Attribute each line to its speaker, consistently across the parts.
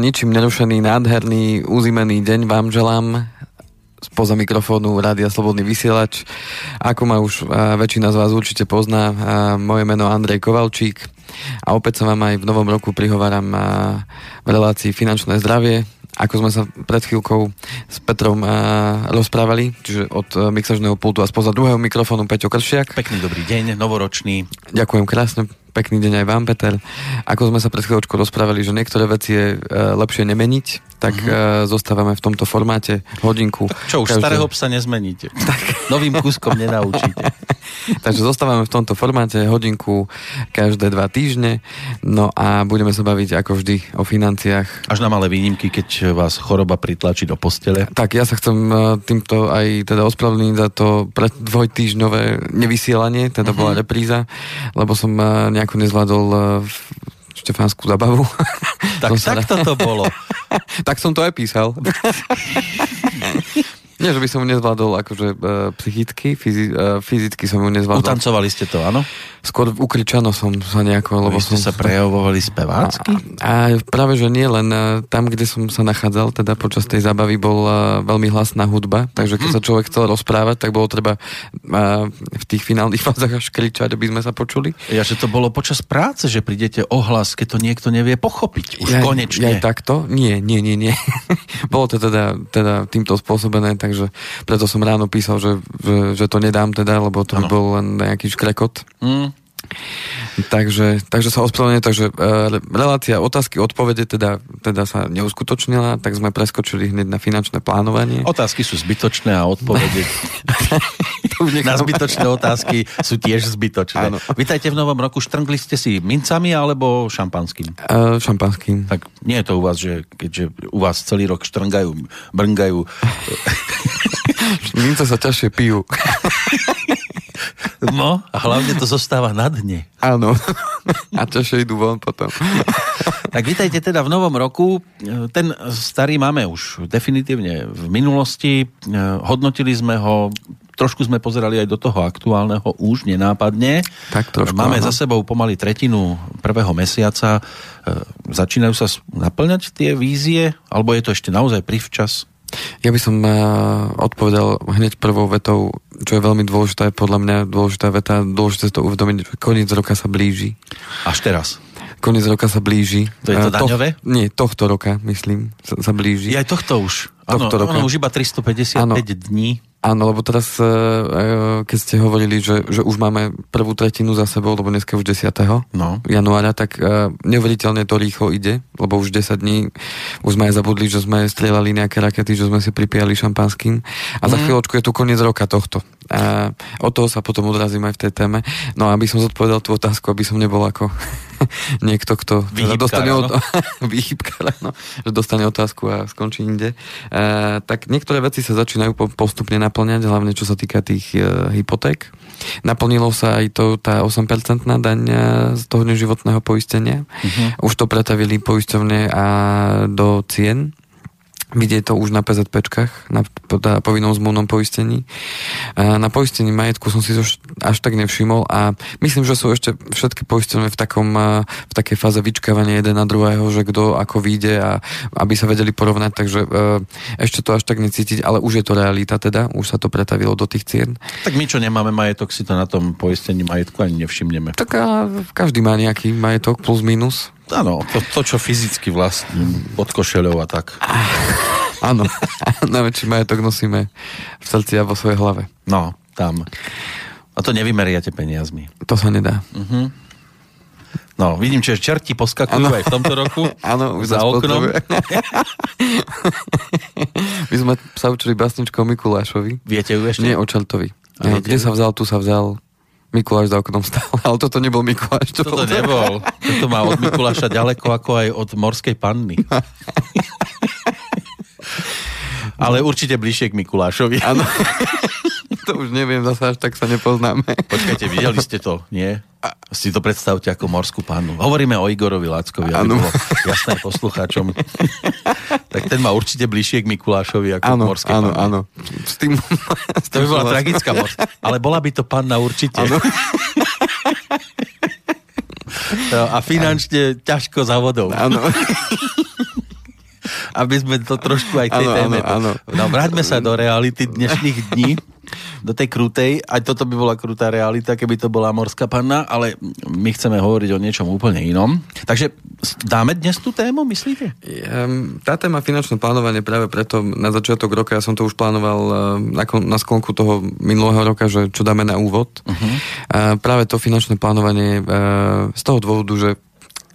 Speaker 1: Ničím nerušený, nádherný, uzimený deň vám želám. Spoza mikrofónu Rádia Slobodný vysielač. Ako ma už väčšina z vás určite pozná, moje meno Andrej Kovalčík. A opäť sa vám aj v novom roku prihováram v relácii Finančné zdravie, ako sme sa pred chvíľkou s Petrom a, rozprávali, čiže od a, mixažného pultu a spoza druhého mikrofónu Peťo Kršiak.
Speaker 2: Pekný dobrý deň, novoročný.
Speaker 1: Ďakujem krásne, pekný deň aj vám, Peter. Ako sme sa pred chvíľočkou rozprávali, že niektoré veci je e, lepšie nemeniť, tak mm-hmm. zostávame v tomto formáte hodinku.
Speaker 2: Tak čo, už každé... starého psa nezmeníte. Tak. Novým kúskom nenaučíte.
Speaker 1: Takže zostávame v tomto formáte hodinku každé dva týždne. No a budeme sa baviť ako vždy o financiách.
Speaker 2: Až na malé výnimky, keď vás choroba pritlačí do postele.
Speaker 1: Tak ja sa chcem e, týmto aj teda ospravedlniť za to pred dvojtýždňové nevysielanie, teda uh-huh. bola repríza, lebo som e, nejako nezvládol štefánsku zabavu.
Speaker 2: Tak tak to bolo.
Speaker 1: tak som to aj písal. Nie, že by som ju nezvládol akože uh, psychicky, fyzi, uh, fyzicky som ju nezvládol.
Speaker 2: Utancovali ste to, áno?
Speaker 1: Skôr ukričano som sa nejako, lebo
Speaker 2: ste
Speaker 1: som...
Speaker 2: sa prejavovali spevácky?
Speaker 1: A, a práve, že nie, len uh, tam, kde som sa nachádzal, teda počas tej zábavy bol uh, veľmi hlasná hudba, takže keď hm. sa človek chcel rozprávať, tak bolo treba uh, v tých finálnych fázach až kričať, aby sme sa počuli.
Speaker 2: Ja, že to bolo počas práce, že prídete ohlas, keď to niekto nevie pochopiť. Už ja, konečne.
Speaker 1: Ja takto? Nie, nie, nie, nie. bolo to teda, teda týmto spôsobené, tak takže preto som ráno písal, že, že, že to nedám teda, lebo to by bol len nejaký škrekot. Mm. Takže, takže sa ospravedlňujem, takže uh, relácia otázky, odpovede teda, teda sa neuskutočnila, tak sme preskočili hneď na finančné plánovanie.
Speaker 2: Otázky sú zbytočné a odpovede na zbytočné otázky sú tiež zbytočné. Áno. Vítajte v novom roku, štrngli ste si mincami alebo šampanským?
Speaker 1: Uh, šampanským.
Speaker 2: Tak nie je to u vás, že keďže u vás celý rok štrngajú, brngajú.
Speaker 1: Mince sa ťažšie pijú.
Speaker 2: No, a hlavne to zostáva na dne.
Speaker 1: Áno. A čo idú von potom.
Speaker 2: Tak vítajte teda v novom roku. Ten starý máme už definitívne v minulosti. Hodnotili sme ho trošku sme pozerali aj do toho aktuálneho už nenápadne.
Speaker 1: Tak trošku,
Speaker 2: Máme áno. za sebou pomaly tretinu prvého mesiaca. Začínajú sa naplňať tie vízie, alebo je to ešte naozaj privčas?
Speaker 1: Ja by som uh, odpovedal hneď prvou vetou, čo je veľmi dôležité, podľa mňa dôležitá veta, dôležité to uvedomiť, že koniec roka sa blíži.
Speaker 2: Až teraz?
Speaker 1: Koniec roka sa blíži.
Speaker 2: To je to daňové?
Speaker 1: To, nie, tohto roka, myslím, sa, sa blíži.
Speaker 2: Je aj tohto už. Tohto ano, roka. Ano, už iba 355 ano. dní.
Speaker 1: Áno, lebo teraz, e, e, keď ste hovorili, že, že už máme prvú tretinu za sebou, lebo dneska už 10. No. januára, tak e, neuveriteľne to rýchlo ide, lebo už 10 dní už sme aj zabudli, že sme strieľali nejaké rakety, že sme si pripijali šampanským a za mm. chvíľočku je tu koniec roka tohto. A od toho sa potom odrazím aj v tej téme. No aby som zodpovedal tú otázku, aby som nebol ako niekto, kto dostane, no? no, že dostane otázku a skončí inde. E, tak niektoré veci sa začínajú postupne naplňať, hlavne čo sa týka tých e, hypoték. Naplnilo sa aj to, tá 8% daň e, z toho neživotného poistenia. Uh-huh. Už to pretavili poisťovne a do cien Vidieť to už na PZPčkách, na, na povinnom zmluvnom poistení. Na poistení majetku som si to až tak nevšimol a myslím, že sú ešte všetky poistené v, takom, v takej fáze vyčkávania jeden na druhého, že kto ako vyjde a aby sa vedeli porovnať, takže ešte to až tak necítiť, ale už je to realita teda, už sa to pretavilo do tých cien.
Speaker 2: Tak my, čo nemáme majetok, si to na tom poistení majetku ani nevšimneme.
Speaker 1: Tak a každý má nejaký majetok plus minus.
Speaker 2: Áno, to, to, čo fyzicky vlastním, pod košeľou a tak.
Speaker 1: Áno, najväčší majetok nosíme v srdci a vo svojej hlave.
Speaker 2: No, tam. A to nevymeriate peniazmi.
Speaker 1: To sa nedá.
Speaker 2: Uh-huh. No, vidím, že čerti poskakujú ano. aj v tomto roku.
Speaker 1: Áno,
Speaker 2: už za oknom.
Speaker 1: My sme sa učili básničkou Mikulášovi.
Speaker 2: Viete ju ešte?
Speaker 1: Nie o Čertovi. Kde sa vzal, tu sa vzal. Mikuláš za oknom stál, ale toto nebol Mikuláš.
Speaker 2: To toto bol... nebol. Toto má od Mikuláša ďaleko ako aj od morskej panny. ale určite bližšie k Mikulášovi.
Speaker 1: Áno. to už neviem, zase až tak sa nepoznáme.
Speaker 2: Počkajte, videli ste to, nie? Si to predstavte ako morskú pannu. Hovoríme o Igorovi Láckovi, aby bolo jasné poslucháčom. tak ten má určite bližšie k Mikulášovi ako ano, morskej
Speaker 1: áno, áno.
Speaker 2: S tým, s tým to by bola tragická morská. Ale bola by to panna určite. Ano. a finančne ťažko za vodou.
Speaker 1: Áno.
Speaker 2: aby sme to trošku aj tej ano, téme... Ano, ano. No, vráťme sa do reality dnešných dní do tej krutej. Aj toto by bola krutá realita, keby to bola morská panna, ale my chceme hovoriť o niečom úplne inom. Takže dáme dnes tú tému, myslíte?
Speaker 1: Tá téma finančné plánovanie práve preto na začiatok roka, ja som to už plánoval eh, na, na sklonku toho minulého roka, že čo dáme na úvod. Uh-huh. Práve to finančné plánovanie eh, z toho dôvodu, že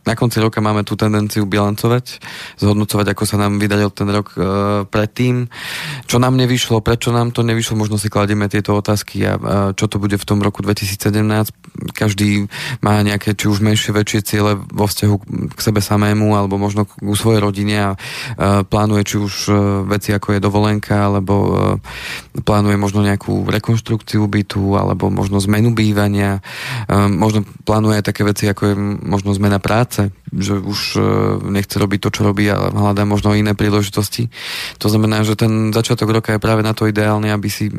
Speaker 1: na konci roka máme tú tendenciu bilancovať, zhodnocovať, ako sa nám vydaril ten rok e, predtým, čo nám nevyšlo, prečo nám to nevyšlo, možno si kladieme tieto otázky a e, čo to bude v tom roku 2017. Každý má nejaké, či už menšie, väčšie ciele vo vzťahu k sebe samému, alebo možno k svojej rodine a e, plánuje či už e, veci, ako je dovolenka, alebo e, plánuje možno nejakú rekonštrukciu bytu, alebo možno zmenu bývania, e, možno plánuje aj také veci, ako je možno zmena práce práce, že už e, nechce robiť to, čo robí, ale hľadá možno iné príležitosti. To znamená, že ten začiatok roka je práve na to ideálny, aby si e,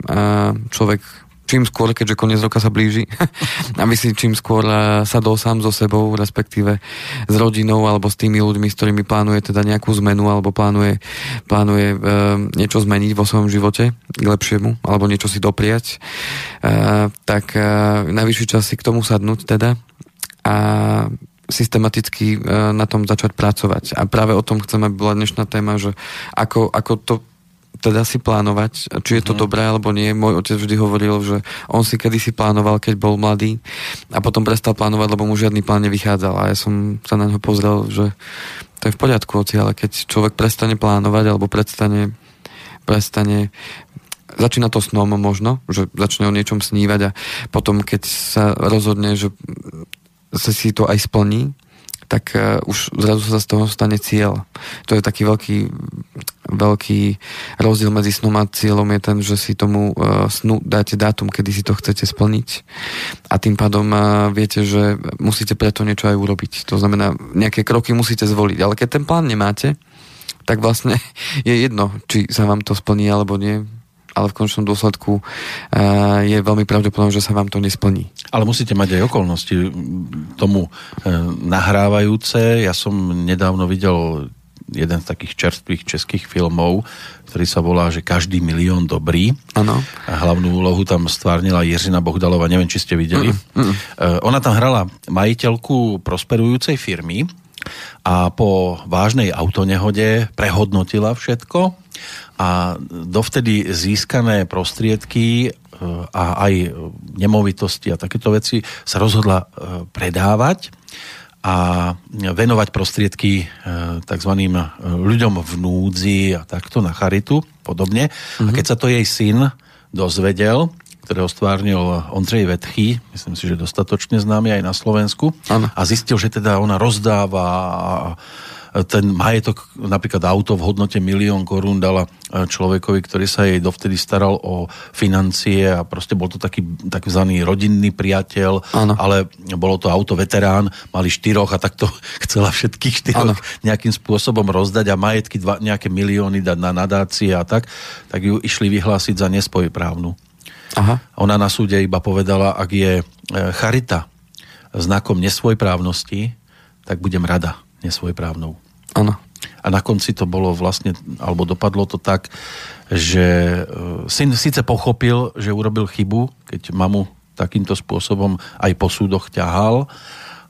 Speaker 1: človek čím skôr, keďže koniec roka sa blíži, aby si čím skôr e, sadol sám so sebou, respektíve s rodinou alebo s tými ľuďmi, s ktorými plánuje teda nejakú zmenu alebo plánuje, plánuje e, niečo zmeniť vo svojom živote k lepšiemu alebo niečo si dopriať, e, tak e, najvyšší čas si k tomu sadnúť teda a systematicky e, na tom začať pracovať. A práve o tom chcem, aby bola dnešná téma, že ako, ako to teda si plánovať, či je to mm. dobré alebo nie. Môj otec vždy hovoril, že on si kedysi plánoval, keď bol mladý a potom prestal plánovať, lebo mu žiadny plán nevychádzal. A ja som sa na ňo pozrel, že to je v poriadku, oci, ale keď človek prestane plánovať alebo prestane, prestane začína to snom možno, že začne o niečom snívať a potom keď sa rozhodne, že sa si to aj splní, tak uh, už zrazu sa z toho stane cieľ. To je taký veľký, veľký rozdiel medzi snom a cieľom je ten, že si tomu uh, snu dáte dátum, kedy si to chcete splniť a tým pádom uh, viete, že musíte preto niečo aj urobiť. To znamená, nejaké kroky musíte zvoliť, ale keď ten plán nemáte, tak vlastne je jedno, či sa vám to splní alebo nie ale v končnom dôsledku eh, je veľmi pravdepodobné, že sa vám to nesplní.
Speaker 2: Ale musíte mať aj okolnosti tomu eh, nahrávajúce. Ja som nedávno videl jeden z takých čerstvých českých filmov, ktorý sa volá, že každý milión dobrý.
Speaker 1: Ano.
Speaker 2: A hlavnú úlohu tam stvárnila Jiřina Bohdalova, neviem, či ste videli. Mm, mm. Ona tam hrala majiteľku prosperujúcej firmy a po vážnej autonehode prehodnotila všetko a dovtedy získané prostriedky e, a aj nemovitosti a takéto veci sa rozhodla e, predávať a venovať prostriedky e, tzv. ľuďom v núdzi a takto na charitu podobne. Mm-hmm. A keď sa to jej syn dozvedel, ktorého stvárnil Ondrej Vetchy, myslím si, že dostatočne známy aj na Slovensku, ano. a zistil, že teda ona rozdáva ten majetok, napríklad auto v hodnote milión korún dala e, človekovi, ktorý sa jej dovtedy staral o financie a proste bol to taký takzvaný rodinný priateľ, ano. ale bolo to auto veterán, mali štyroch a takto chcela všetkých štyroch ano. nejakým spôsobom rozdať a majetky dva, nejaké milióny dať na nadácie a tak, tak ju išli vyhlásiť za nespojprávnu. Aha. Ona na súde iba povedala, ak je e, charita znakom nesvojprávnosti, tak budem rada nesvojprávnou.
Speaker 1: Áno.
Speaker 2: A na konci to bolo vlastne, alebo dopadlo to tak, že e, syn síce pochopil, že urobil chybu, keď mamu takýmto spôsobom aj po súdoch ťahal,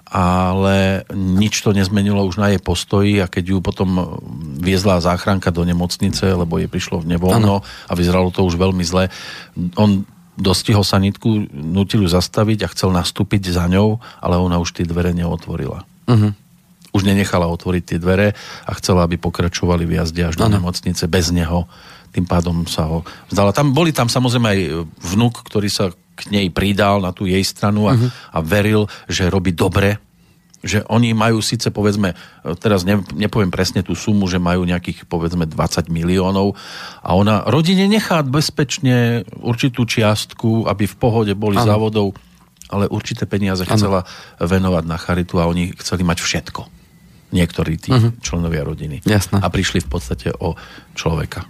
Speaker 2: ale nič to nezmenilo už na jej postoji a keď ju potom viezla záchranka do nemocnice, lebo jej prišlo v nevoľno a vyzeralo to už veľmi zle, on dostihol sanitku, nutil ju zastaviť a chcel nastúpiť za ňou, ale ona už tie dvere neotvorila. Uh-huh už nenechala otvoriť tie dvere a chcela, aby pokračovali v jazde až do ano. nemocnice bez neho. Tým pádom sa ho vzdala. Tam, boli tam samozrejme aj vnúk, ktorý sa k nej pridal na tú jej stranu a, uh-huh. a veril, že robí dobre že oni majú síce povedzme, teraz ne, nepoviem presne tú sumu, že majú nejakých povedzme 20 miliónov a ona rodine nechá bezpečne určitú čiastku, aby v pohode boli ano. závodov, ale určité peniaze ano. chcela venovať na charitu a oni chceli mať všetko niektorí tí uh-huh. členovia rodiny.
Speaker 1: Jasne.
Speaker 2: A prišli v podstate o človeka.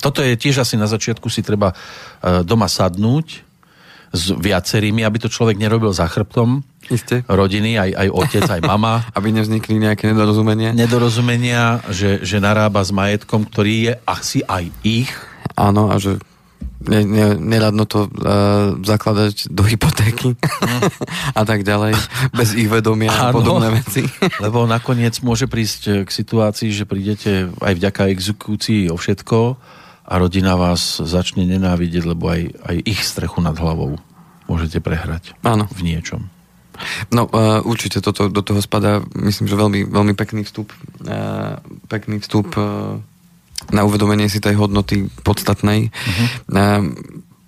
Speaker 2: Toto je tiež asi na začiatku si treba e, doma sadnúť, s viacerými, aby to človek nerobil za chrbtom
Speaker 1: Isté.
Speaker 2: rodiny, aj, aj otec, aj mama.
Speaker 1: aby nevznikli nejaké nedorozumenia.
Speaker 2: Nedorozumenia, že, že narába s majetkom, ktorý je asi aj ich.
Speaker 1: Áno, a že ne, ne, neradno to uh, zakladať do hypotéky mm. a tak ďalej, bez ich vedomia a podobné veci.
Speaker 2: lebo nakoniec môže prísť eh, k situácii, že prídete aj vďaka exekúcii o všetko a rodina vás začne nenávidieť, lebo aj, aj ich strechu nad hlavou môžete prehrať
Speaker 1: Áno.
Speaker 2: v niečom.
Speaker 1: No uh, určite toto, do toho spadá, myslím, že veľmi, veľmi pekný vstup. Uh, pekný vstup uh, na uvedomenie si tej hodnoty podstatnej. Uh-huh. Uh,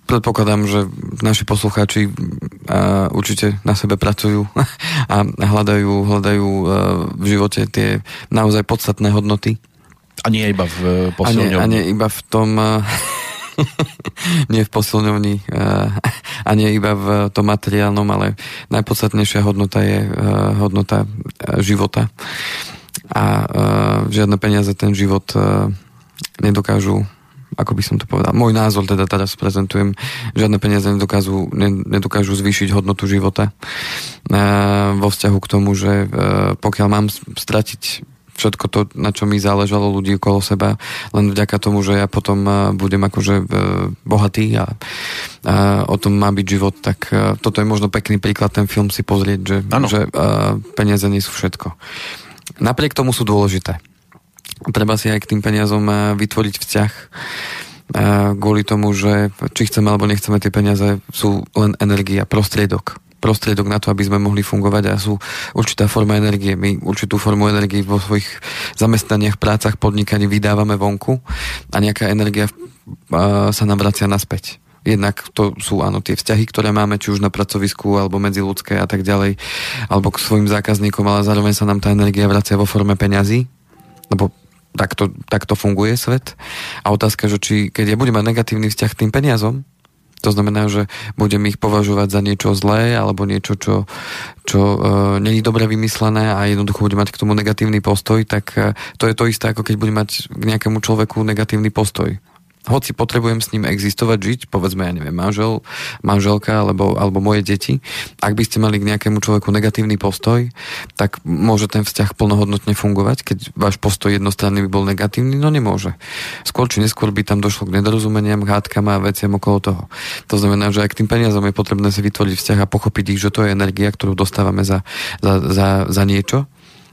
Speaker 1: predpokladám, že naši poslucháči uh, určite na sebe pracujú a hľadajú, hľadajú uh, v živote tie naozaj podstatné hodnoty.
Speaker 2: A nie iba v posilňovni.
Speaker 1: A nie, a nie iba v tom... Uh, nie v posilňovni a nie iba v tom materiálnom, ale najpodstatnejšia hodnota je hodnota života. A žiadne peniaze ten život nedokážu ako by som to povedal, môj názor teda teraz prezentujem, žiadne peniaze nedokážu, nedokážu zvýšiť hodnotu života vo vzťahu k tomu, že pokiaľ mám stratiť všetko to, na čo mi záležalo ľudí okolo seba, len vďaka tomu, že ja potom eh, budem akože eh, bohatý a, a o tom má byť život, tak eh, toto je možno pekný príklad, ten film si pozrieť, že, že peniaze nie sú všetko. Napriek tomu sú dôležité. Treba si aj k tým peniazom vytvoriť vzťah kvôli tomu, že či chceme alebo nechceme, tie peniaze sú len energia, prostriedok prostriedok na to, aby sme mohli fungovať a sú určitá forma energie. My určitú formu energie vo svojich zamestnaniach, prácach, podnikaní vydávame vonku a nejaká energia sa nám vracia naspäť. Jednak to sú áno tie vzťahy, ktoré máme, či už na pracovisku, alebo medzi ľudské a tak ďalej, alebo k svojim zákazníkom, ale zároveň sa nám tá energia vracia vo forme peňazí, lebo takto, takto funguje svet. A otázka, že či keď ja budem mať negatívny vzťah k tým peniazom, to znamená, že budem ich považovať za niečo zlé alebo niečo, čo, čo uh, není dobre vymyslené a jednoducho budem mať k tomu negatívny postoj, tak uh, to je to isté, ako keď budem mať k nejakému človeku negatívny postoj hoci potrebujem s ním existovať, žiť, povedzme, ja neviem, manžel, manželka alebo, alebo moje deti, ak by ste mali k nejakému človeku negatívny postoj, tak môže ten vzťah plnohodnotne fungovať, keď váš postoj jednostranný by bol negatívny, no nemôže. Skôr či neskôr by tam došlo k nedorozumeniam, hádkam a veciam okolo toho. To znamená, že aj k tým peniazom je potrebné si vytvoriť vzťah a pochopiť ich, že to je energia, ktorú dostávame za, za, za, za niečo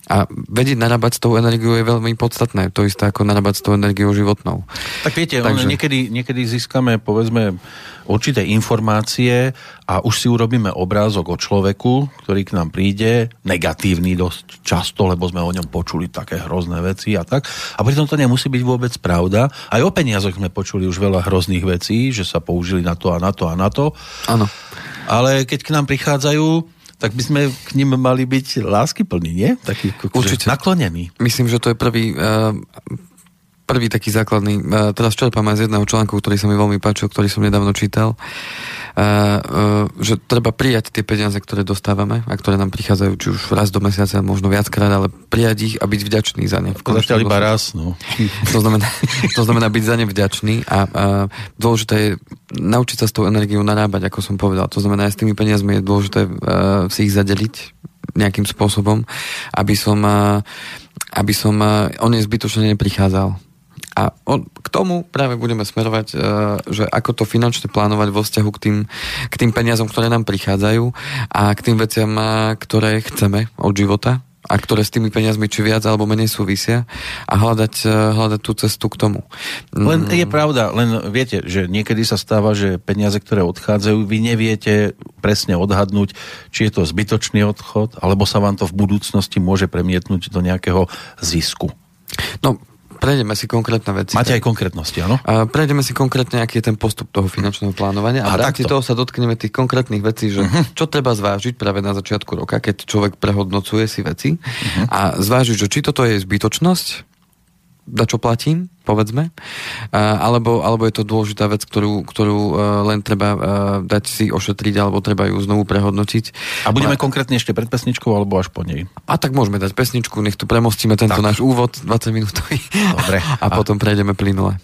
Speaker 1: a vedieť narábať s tou energiou je veľmi podstatné. To isté ako narábať s tou energiou životnou.
Speaker 2: Tak viete, Takže... niekedy, niekedy získame, povedzme, určité informácie a už si urobíme obrázok o človeku, ktorý k nám príde, negatívny dosť často, lebo sme o ňom počuli také hrozné veci a tak. A pritom to nemusí byť vôbec pravda. Aj o peniazoch sme počuli už veľa hrozných vecí, že sa použili na to a na to a na to.
Speaker 1: Áno.
Speaker 2: Ale keď k nám prichádzajú tak by sme k ním mali byť láskyplní, nie? Taký
Speaker 1: Určite.
Speaker 2: naklonení.
Speaker 1: Myslím, že to je prvý, uh, prvý taký základný, uh, teraz čerpám aj z jedného článku, ktorý sa mi veľmi páčil, ktorý som nedávno čítal. Uh, že treba prijať tie peniaze, ktoré dostávame a ktoré nám prichádzajú či už raz do mesiaca, možno viackrát, ale prijať ich a byť vďačný za ne.
Speaker 2: Zatiaľ iba raz, no.
Speaker 1: To znamená, to znamená byť za ne vďačný a, a dôležité je naučiť sa s tou energiou narábať, ako som povedal. To znamená, aj s tými peniazmi je dôležité si ich zadeliť nejakým spôsobom, aby som, aby som on je zbytočne neprichádzal a on, k tomu práve budeme smerovať, uh, že ako to finančne plánovať vo vzťahu k tým, k tým peniazom, ktoré nám prichádzajú a k tým veciam, uh, ktoré chceme od života a ktoré s tými peniazmi či viac alebo menej súvisia a hľadať, uh, hľadať tú cestu k tomu.
Speaker 2: Len je pravda, len viete, že niekedy sa stáva, že peniaze, ktoré odchádzajú, vy neviete presne odhadnúť, či je to zbytočný odchod, alebo sa vám to v budúcnosti môže premietnúť do nejakého zisku.
Speaker 1: No, Prejdeme si konkrétne veci.
Speaker 2: Máte aj konkrétnosti, áno?
Speaker 1: Prejdeme si konkrétne, aký je ten postup toho finančného plánovania a, a v rámci toho sa dotkneme tých konkrétnych vecí, že uh-huh. čo treba zvážiť práve na začiatku roka, keď človek prehodnocuje si veci uh-huh. a zvážiť, že či toto je zbytočnosť, za čo platím, povedzme, alebo, alebo je to dôležitá vec, ktorú, ktorú e, len treba e, dať si ošetriť, alebo treba ju znovu prehodnotiť.
Speaker 2: A budeme a... konkrétne ešte pred pesničkou, alebo až po nej?
Speaker 1: A tak môžeme dať pesničku, nech tu premostíme tento tak. náš úvod 20 minútový.
Speaker 2: Dobre.
Speaker 1: A, a potom prejdeme plynule.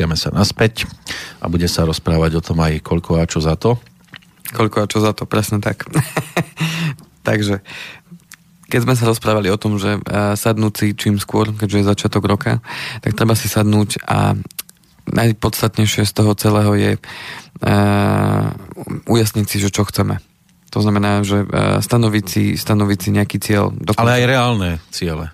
Speaker 2: Vraciame sa naspäť a bude sa rozprávať o tom aj koľko a čo za to.
Speaker 1: Koľko a čo za to, presne tak. Takže keď sme sa rozprávali o tom, že uh, sadnúť si čím skôr, keďže je začiatok roka, tak treba si sadnúť a najpodstatnejšie z toho celého je uh, ujasniť si, že čo chceme. To znamená, že uh, stanoviť si, stanoviť si nejaký cieľ.
Speaker 2: Dokonca. Ale aj reálne ciele.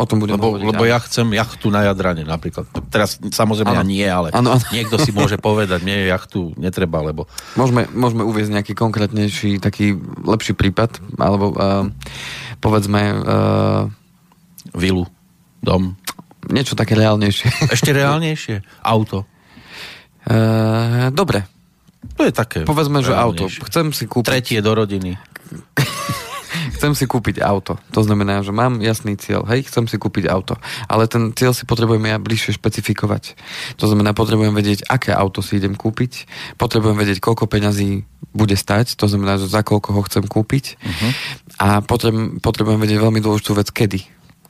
Speaker 1: O tom budem
Speaker 2: lebo, hovoriť, lebo ja chcem jachtu na Jadrane napríklad. Teraz samozrejme ano. ja nie, ale ano, ano. niekto si môže povedať, mne jachtu netreba, lebo...
Speaker 1: Môžeme, môžeme uvieť nejaký konkrétnejší, taký lepší prípad, alebo uh, povedzme... Uh,
Speaker 2: Vilu, dom.
Speaker 1: Niečo také reálnejšie.
Speaker 2: Ešte reálnejšie? Auto.
Speaker 1: Uh, dobre.
Speaker 2: To je také.
Speaker 1: Povedzme, že auto. Chcem si kúpiť...
Speaker 2: Tretie do rodiny.
Speaker 1: chcem si kúpiť auto. To znamená, že mám jasný cieľ. Hej, chcem si kúpiť auto. Ale ten cieľ si potrebujem ja bližšie špecifikovať. To znamená, potrebujem vedieť, aké auto si idem kúpiť. Potrebujem vedieť, koľko peňazí bude stať. To znamená, že za koľko ho chcem kúpiť. Uh-huh. A potrebujem, potrebujem vedieť veľmi dôležitú vec, kedy.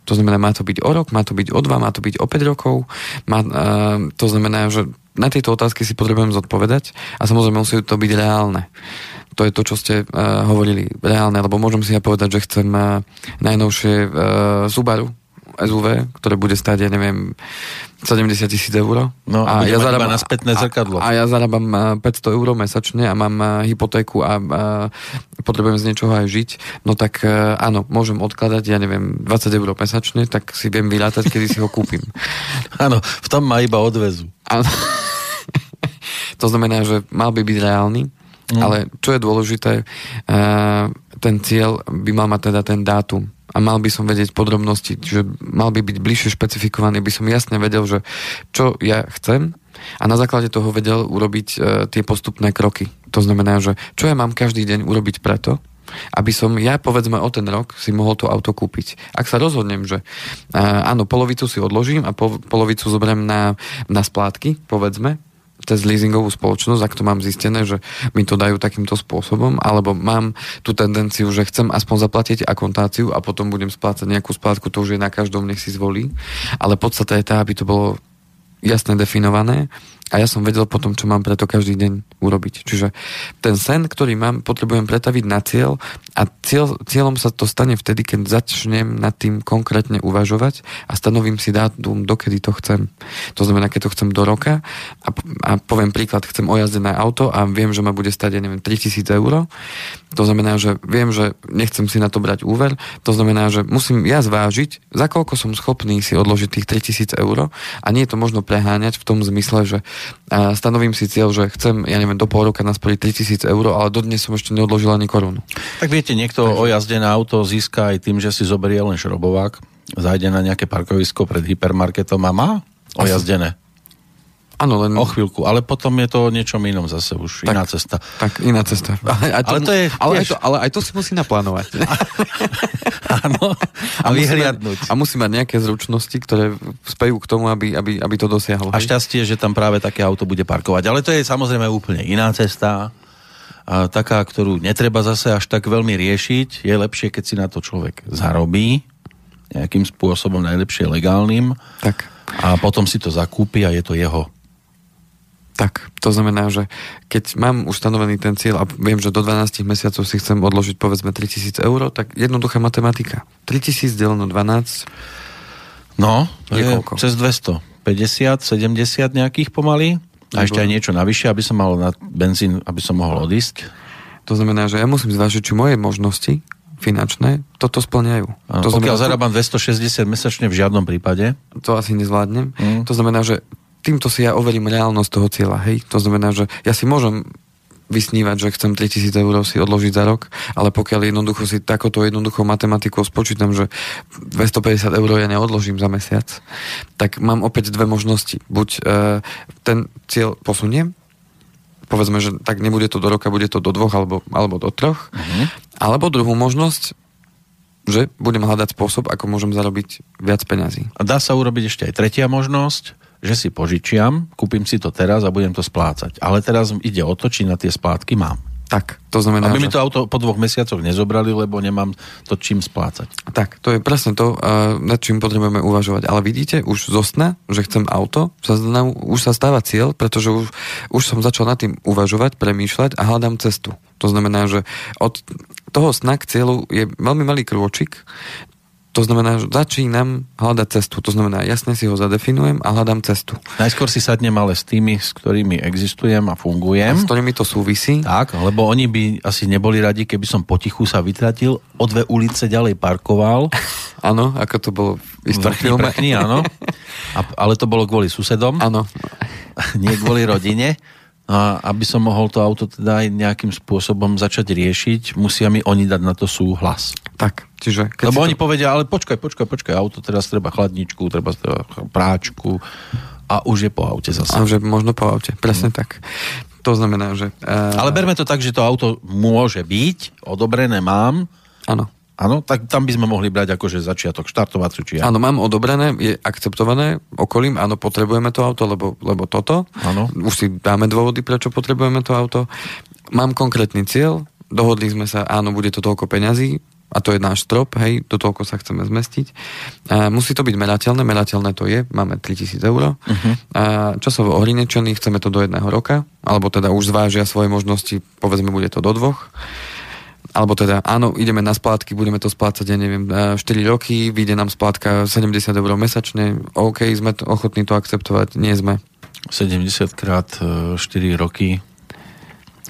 Speaker 1: To znamená, má to byť o rok, má to byť o dva, má to byť o 5 rokov. Má, uh, to znamená, že na tieto otázky si potrebujem zodpovedať a samozrejme musí to byť reálne to je to, čo ste uh, hovorili, reálne, lebo môžem si ja povedať, že chcem uh, najnovšie uh, Subaru SUV, ktoré bude stáť, ja neviem, 70 tisíc eur.
Speaker 2: No, a ja zarábam, na spätné zrkadlo.
Speaker 1: A, a ja zarábam 500 eur mesačne a mám hypotéku a, a potrebujem z niečoho aj žiť, no tak áno, môžem odkladať, ja neviem, 20 eur mesačne, tak si viem vyrátať, kedy si ho kúpim.
Speaker 2: áno, v tom má iba odvezu.
Speaker 1: Áno. to znamená, že mal by byť reálny, Mm. Ale čo je dôležité, uh, ten cieľ by mal mať teda ten dátum a mal by som vedieť podrobnosti, čiže mal by byť bližšie špecifikovaný, by som jasne vedel, že čo ja chcem a na základe toho vedel urobiť uh, tie postupné kroky. To znamená, že čo ja mám každý deň urobiť preto, aby som ja povedzme o ten rok si mohol to auto kúpiť. Ak sa rozhodnem, že uh, áno, polovicu si odložím a po, polovicu zoberiem na, na splátky, povedzme, cez leasingovú spoločnosť, ak to mám zistené, že mi to dajú takýmto spôsobom, alebo mám tú tendenciu, že chcem aspoň zaplatiť akontáciu a potom budem splácať nejakú splátku, to už je na každom, nech si zvolí. Ale podstata je tá, aby to bolo jasne definované a ja som vedel potom, čo mám preto každý deň urobiť. Čiže ten sen, ktorý mám, potrebujem pretaviť na cieľ a cieľ, cieľom sa to stane vtedy, keď začnem nad tým konkrétne uvažovať a stanovím si dátum, dokedy to chcem. To znamená, keď to chcem do roka a, a poviem príklad, chcem ojazdené auto a viem, že ma bude stať, ja neviem, 3000 eur. To znamená, že viem, že nechcem si na to brať úver. To znamená, že musím ja zvážiť, za koľko som schopný si odložiť tých 3000 eur a nie je to možno preháňať v tom zmysle, že stanovím si cieľ, že chcem, ja neviem, do pol roka nasporiť 3000 eur, ale dodnes som ešte neodložil ani korunu.
Speaker 2: Tak viete, niekto Takže... ojazdené auto získa aj tým, že si zoberie len šrobovák, zajde na nejaké parkovisko pred hypermarketom a má ojazdené.
Speaker 1: Áno, len...
Speaker 2: O chvíľku, ale potom je to niečo inom zase už, tak, iná cesta.
Speaker 1: Tak, iná cesta.
Speaker 2: Ale, to, ale, to je,
Speaker 1: ale, aj to, ale aj to si musí naplánovať.
Speaker 2: Áno, a, a vyhliadnúť.
Speaker 1: A musí mať nejaké zručnosti, ktoré spejú k tomu, aby, aby, aby to dosiahol.
Speaker 2: A šťastie, že tam práve také auto bude parkovať. Ale to je samozrejme úplne iná cesta. A taká, ktorú netreba zase až tak veľmi riešiť. Je lepšie, keď si na to človek zarobí nejakým spôsobom najlepšie legálnym.
Speaker 1: Tak.
Speaker 2: A potom si to zakúpi a je to jeho
Speaker 1: tak, to znamená, že keď mám už stanovený ten cieľ a viem, že do 12 mesiacov si chcem odložiť povedzme 3000 eur, tak jednoduchá matematika. 3000 deleno 12
Speaker 2: No, to je, je cez 200. 50, 70 nejakých pomaly. A ešte aj niečo navyše, aby som mal na benzín, aby som mohol odísť.
Speaker 1: To znamená, že ja musím zvážiť, či moje možnosti finančné toto splňajú.
Speaker 2: Ano, to pokiaľ znamená, zarábam 260 mesačne v žiadnom prípade.
Speaker 1: To asi nezvládnem. Mm. To znamená, že týmto si ja overím reálnosť toho cieľa, hej. To znamená, že ja si môžem vysnívať, že chcem 3000 eur si odložiť za rok, ale pokiaľ jednoducho si takoto jednoduchou matematikou spočítam, že 250 eur ja neodložím za mesiac, tak mám opäť dve možnosti. Buď e, ten cieľ posuniem, povedzme, že tak nebude to do roka, bude to do dvoch alebo, alebo do troch, uh-huh. alebo druhú možnosť, že budem hľadať spôsob, ako môžem zarobiť viac peňazí.
Speaker 2: A dá sa urobiť ešte aj tretia možnosť, že si požičiam, kúpim si to teraz a budem to splácať. Ale teraz ide o to, či na tie splátky mám.
Speaker 1: Tak, to znamená,
Speaker 2: Aby že... mi to auto po dvoch mesiacoch nezobrali, lebo nemám to čím splácať.
Speaker 1: Tak, to je presne to, nad čím potrebujeme uvažovať. Ale vidíte, už zo sna, že chcem auto, sa, už sa stáva cieľ, pretože už, už som začal nad tým uvažovať, premýšľať a hľadám cestu. To znamená, že od toho sna k cieľu je veľmi malý krôčik, to znamená, že začínam hľadať cestu. To znamená, jasne si ho zadefinujem a hľadám cestu.
Speaker 2: Najskôr si sadnem ale s tými, s ktorými existujem a fungujem. A
Speaker 1: s ktorými to súvisí.
Speaker 2: Tak, lebo oni by asi neboli radi, keby som potichu sa vytratil, o dve ulice ďalej parkoval.
Speaker 1: Áno, ako to bolo v istom filme.
Speaker 2: Prchný, áno. A, ale to bolo kvôli susedom.
Speaker 1: Áno.
Speaker 2: Nie kvôli rodine. A aby som mohol to auto teda aj nejakým spôsobom začať riešiť, musia mi oni dať na to súhlas.
Speaker 1: Tak, čiže...
Speaker 2: Keď Lebo oni to... povedia, ale počkaj, počkaj, počkaj, auto teraz treba chladničku, treba práčku a už je po aute zase.
Speaker 1: A už je možno po aute, presne hmm. tak. To znamená, že...
Speaker 2: Uh... Ale berme to tak, že to auto môže byť, odobrené mám.
Speaker 1: Áno.
Speaker 2: Áno, tak tam by sme mohli brať akože začiatok štartovaciu či ja.
Speaker 1: Áno, mám odobrené, je akceptované okolím, áno, potrebujeme to auto, lebo, lebo toto.
Speaker 2: Áno.
Speaker 1: Už si dáme dôvody, prečo potrebujeme to auto. Mám konkrétny cieľ, dohodli sme sa, áno, bude to toľko peňazí, a to je náš strop, hej, do toľko sa chceme zmestiť. A musí to byť merateľné, merateľné to je, máme 3000 eur. Uh-huh. A časovo ohrinečený, chceme to do jedného roka, alebo teda už zvážia svoje možnosti, povedzme, bude to do dvoch alebo teda áno, ideme na splátky, budeme to splácať, ja neviem, 4 roky, vyjde nám splátka 70 eur mesačne, OK, sme to, ochotní to akceptovať, nie sme.
Speaker 2: 70 krát 4 e, roky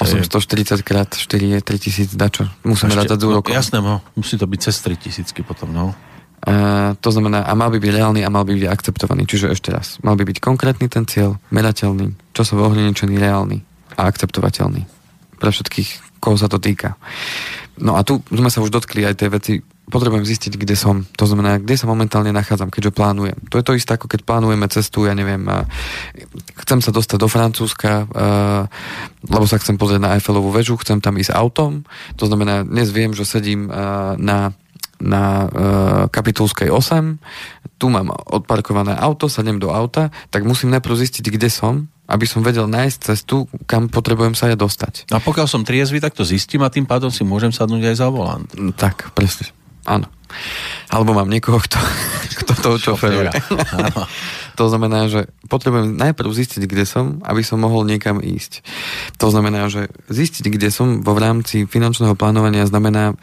Speaker 1: 840 krát 4 je 3000 dačo. Musíme rátať z úrokov.
Speaker 2: No, jasné, no, musí to byť cez 3000 potom, no.
Speaker 1: Uh, to znamená, a mal by byť reálny a mal by byť akceptovaný. Čiže ešte raz, mal by byť konkrétny ten cieľ, merateľný, časovo ohraničený, reálny a akceptovateľný. Pre všetkých koho sa to týka. No a tu sme sa už dotkli aj tej veci, potrebujem zistiť, kde som. To znamená, kde sa momentálne nachádzam, keďže plánujem. To je to isté, ako keď plánujeme cestu, ja neviem, chcem sa dostať do Francúzska, lebo sa chcem pozrieť na Eiffelovú väžu, chcem tam ísť autom. To znamená, dnes viem, že sedím na na uh, Kapitulskej 8, tu mám odparkované auto, sadnem do auta, tak musím najprv zistiť, kde som, aby som vedel nájsť cestu, kam potrebujem sa ja dostať.
Speaker 2: A pokiaľ som triezvy, tak to zistím a tým pádom si môžem sadnúť aj za volant.
Speaker 1: No, tak, presne. Áno. Alebo mám niekoho, kto, kto to čoferuje. to znamená, že potrebujem najprv zistiť, kde som, aby som mohol niekam ísť. To znamená, že zistiť, kde som vo v rámci finančného plánovania znamená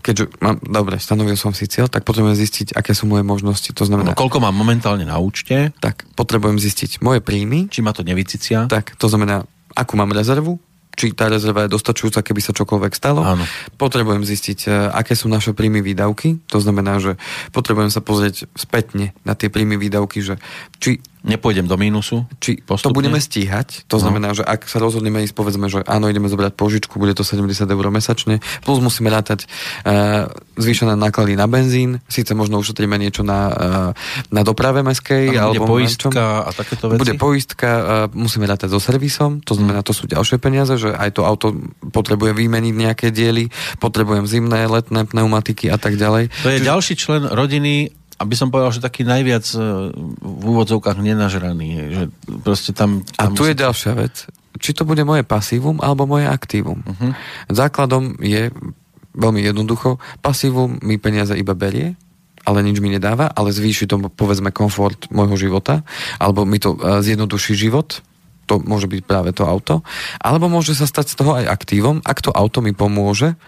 Speaker 1: keďže mám, dobre, stanovil som si cieľ, tak potrebujem zistiť, aké sú moje možnosti. To znamená...
Speaker 2: No, koľko mám momentálne na účte?
Speaker 1: Tak, potrebujem zistiť moje príjmy.
Speaker 2: Či ma to nevycicia?
Speaker 1: Tak, to znamená, akú mám rezervu, či tá rezerva je dostačujúca, keby sa čokoľvek stalo.
Speaker 2: Áno.
Speaker 1: Potrebujem zistiť, e, aké sú naše príjmy výdavky. To znamená, že potrebujem sa pozrieť spätne na tie príjmy výdavky, že či
Speaker 2: Nepôjdem do mínusu?
Speaker 1: Či postupne? to budeme stíhať, to no. znamená, že ak sa rozhodneme ísť, povedzme, že áno, ideme zobrať požičku, bude to 70 eur mesačne, plus musíme rátať uh, zvýšené náklady na benzín, síce možno ušetríme niečo na, uh, na doprave meskej,
Speaker 2: alebo bude poistka a takéto veci?
Speaker 1: Bude poistka, uh, musíme rátať so servisom, to znamená, to sú ďalšie peniaze, že aj to auto potrebuje vymeniť nejaké diely, potrebujem zimné, letné pneumatiky a tak ďalej.
Speaker 2: To je Čiže... ďalší člen rodiny aby som povedal, že taký najviac e, v úvodzovkách nenažraný. Že proste tam,
Speaker 1: tam a tu je ďalšia vec. Či to bude moje pasívum alebo moje aktívum. Uh-huh. Základom je veľmi jednoducho. Pasívum mi peniaze iba berie, ale nič mi nedáva, ale zvýši to povedzme komfort môjho života, alebo mi to uh, zjednoduší život, to môže byť práve to auto, alebo môže sa stať z toho aj aktívom, ak to auto mi pomôže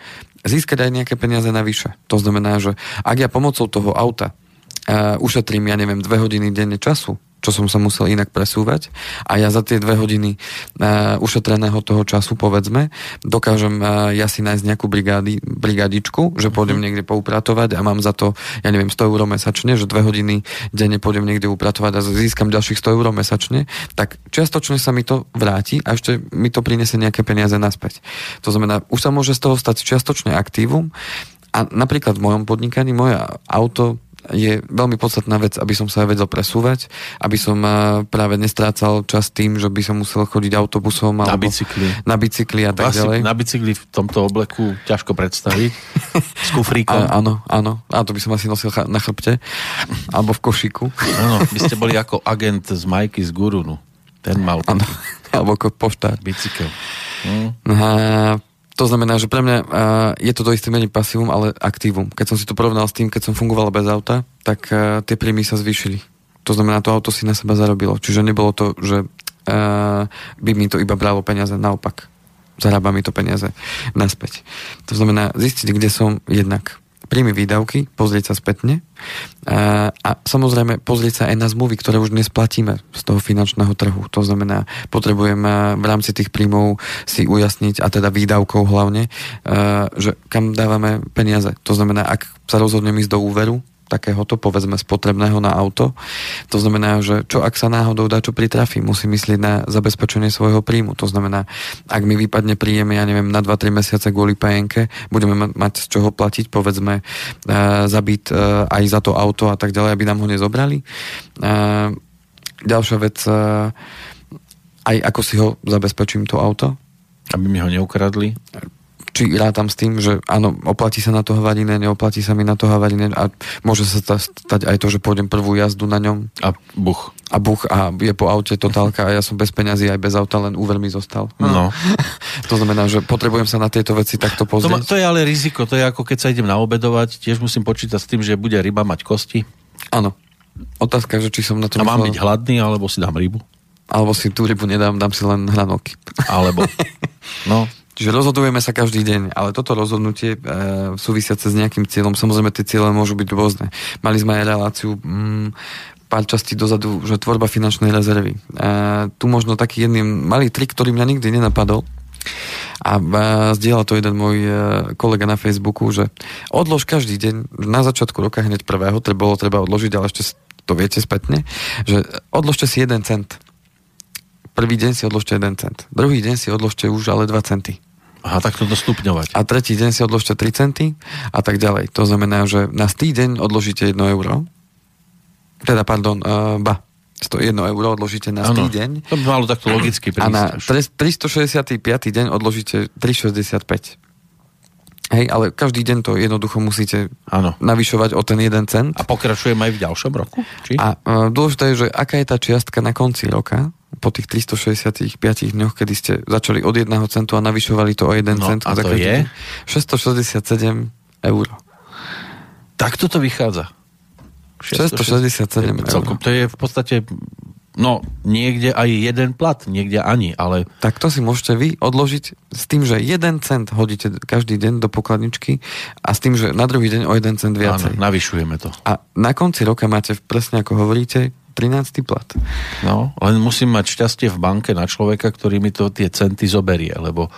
Speaker 1: získať aj nejaké peniaze navyše. To znamená, že ak ja pomocou toho auta uh, ušetrím, ja neviem, dve hodiny denne času, čo som sa musel inak presúvať a ja za tie dve hodiny uh, ušetreného toho času, povedzme, dokážem uh, ja si nájsť nejakú brigády, brigádičku, že pôjdem mm-hmm. niekde poupratovať a mám za to, ja neviem, 100 eur mesačne, že dve hodiny denne pôjdem niekde upratovať a získam ďalších 100 eur mesačne, tak čiastočne sa mi to vráti a ešte mi to prinesie nejaké peniaze naspäť. To znamená, už sa môže z toho stať čiastočne aktívum a napríklad v mojom podnikaní moje auto je veľmi podstatná vec, aby som sa vedel presúvať, aby som eh, práve nestrácal čas tým, že by som musel chodiť autobusom
Speaker 2: alebo na bicykli,
Speaker 1: na bicykli a tak ďalej.
Speaker 2: Na bicykli v tomto obleku ťažko predstaviť. S kufríkom.
Speaker 1: A, áno, áno. A to by som asi nosil na chrbte. Alebo v košiku.
Speaker 2: Áno, by ste boli ako agent z Majky z Gurunu. Ten mal.
Speaker 1: Áno. Alebo ako poštár.
Speaker 2: Bicykel.
Speaker 1: Mm. A, to znamená, že pre mňa uh, je to do istej menej pasívum, ale aktívum. Keď som si to porovnal s tým, keď som fungoval bez auta, tak uh, tie príjmy sa zvýšili. To znamená, to auto si na seba zarobilo. Čiže nebolo to, že uh, by mi to iba bralo peniaze, naopak. Zarába mi to peniaze naspäť. To znamená zistiť, kde som jednak príjmy výdavky, pozrieť sa spätne a, a samozrejme pozrieť sa aj na zmluvy, ktoré už dnes platíme z toho finančného trhu. To znamená, potrebujeme v rámci tých príjmov si ujasniť, a teda výdavkov hlavne, že kam dávame peniaze. To znamená, ak sa rozhodnem ísť do úveru, takéhoto, povedzme, spotrebného na auto. To znamená, že čo ak sa náhodou dá čo pritrafí, musí myslieť na zabezpečenie svojho príjmu. To znamená, ak mi vypadne príjem, ja neviem, na 2-3 mesiace kvôli pajenke, budeme mať z čoho platiť, povedzme, e, e, aj za to auto a tak ďalej, aby nám ho nezobrali. E, ďalšia vec, e, aj ako si ho zabezpečím to auto.
Speaker 2: Aby mi ho neukradli?
Speaker 1: Či rátam s tým, že áno, oplatí sa na to havariné, neoplatí sa mi na to havariné a môže sa stať aj to, že pôjdem prvú jazdu na ňom.
Speaker 2: A buch.
Speaker 1: A buch a je po aute totálka a ja som bez peňazí aj bez auta, len úver mi zostal.
Speaker 2: No.
Speaker 1: to znamená, že potrebujem sa na tieto veci takto pozrieť.
Speaker 2: To, to je ale riziko, to je ako keď sa idem naobedovať, tiež musím počítať s tým, že bude ryba mať kosti.
Speaker 1: Áno. Otázka, že či som na to...
Speaker 2: A mám byť hladný, alebo si dám rybu?
Speaker 1: Alebo si tú rybu nedám, dám si len hranolky.
Speaker 2: Alebo. No,
Speaker 1: Čiže rozhodujeme sa každý deň, ale toto rozhodnutie e, súvisiace s nejakým cieľom, samozrejme tie ciele môžu byť rôzne. Mali sme aj reláciu mm, pár častí dozadu, že tvorba finančnej rezervy. E, tu možno taký jedný malý trik, ktorý mňa nikdy nenapadol, a e, zdieľal to jeden môj e, kolega na Facebooku, že odlož každý deň, na začiatku roka hneď prvého, to bolo treba odložiť, ale ešte to viete spätne, že odložte si jeden cent Prvý deň si odložte 1 cent. Druhý deň si odložte už ale 2 centy.
Speaker 2: Aha, tak to dostupňovať.
Speaker 1: A tretí deň si odložte 3 centy a tak ďalej. To znamená, že na týždeň odložíte 1 euro. Teda, pardon, uh, ba, 101 euro odložíte na ano, týždeň.
Speaker 2: To by malo takto logicky
Speaker 1: prísť. A na 365. deň odložíte 365. Hej, ale každý deň to jednoducho musíte ano. navyšovať o ten jeden cent.
Speaker 2: A pokračujem aj v ďalšom roku? Či?
Speaker 1: A uh, dôležité je, že aká je tá čiastka na konci roka, po tých 365 dňoch, kedy ste začali od 1 centu a navyšovali to o 1
Speaker 2: no,
Speaker 1: cent.
Speaker 2: A to je?
Speaker 1: 667 eur.
Speaker 2: Tak toto vychádza.
Speaker 1: 667 eur.
Speaker 2: Celkom, to je v podstate No, niekde aj jeden plat, niekde ani, ale...
Speaker 1: Tak to si môžete vy odložiť s tým, že jeden cent hodíte každý deň do pokladničky a s tým, že na druhý deň o jeden cent viacej.
Speaker 2: Áno, navyšujeme to.
Speaker 1: A na konci roka máte, presne ako hovoríte, 13. plat.
Speaker 2: No, len musím mať šťastie v banke na človeka, ktorý mi to tie centy zoberie, lebo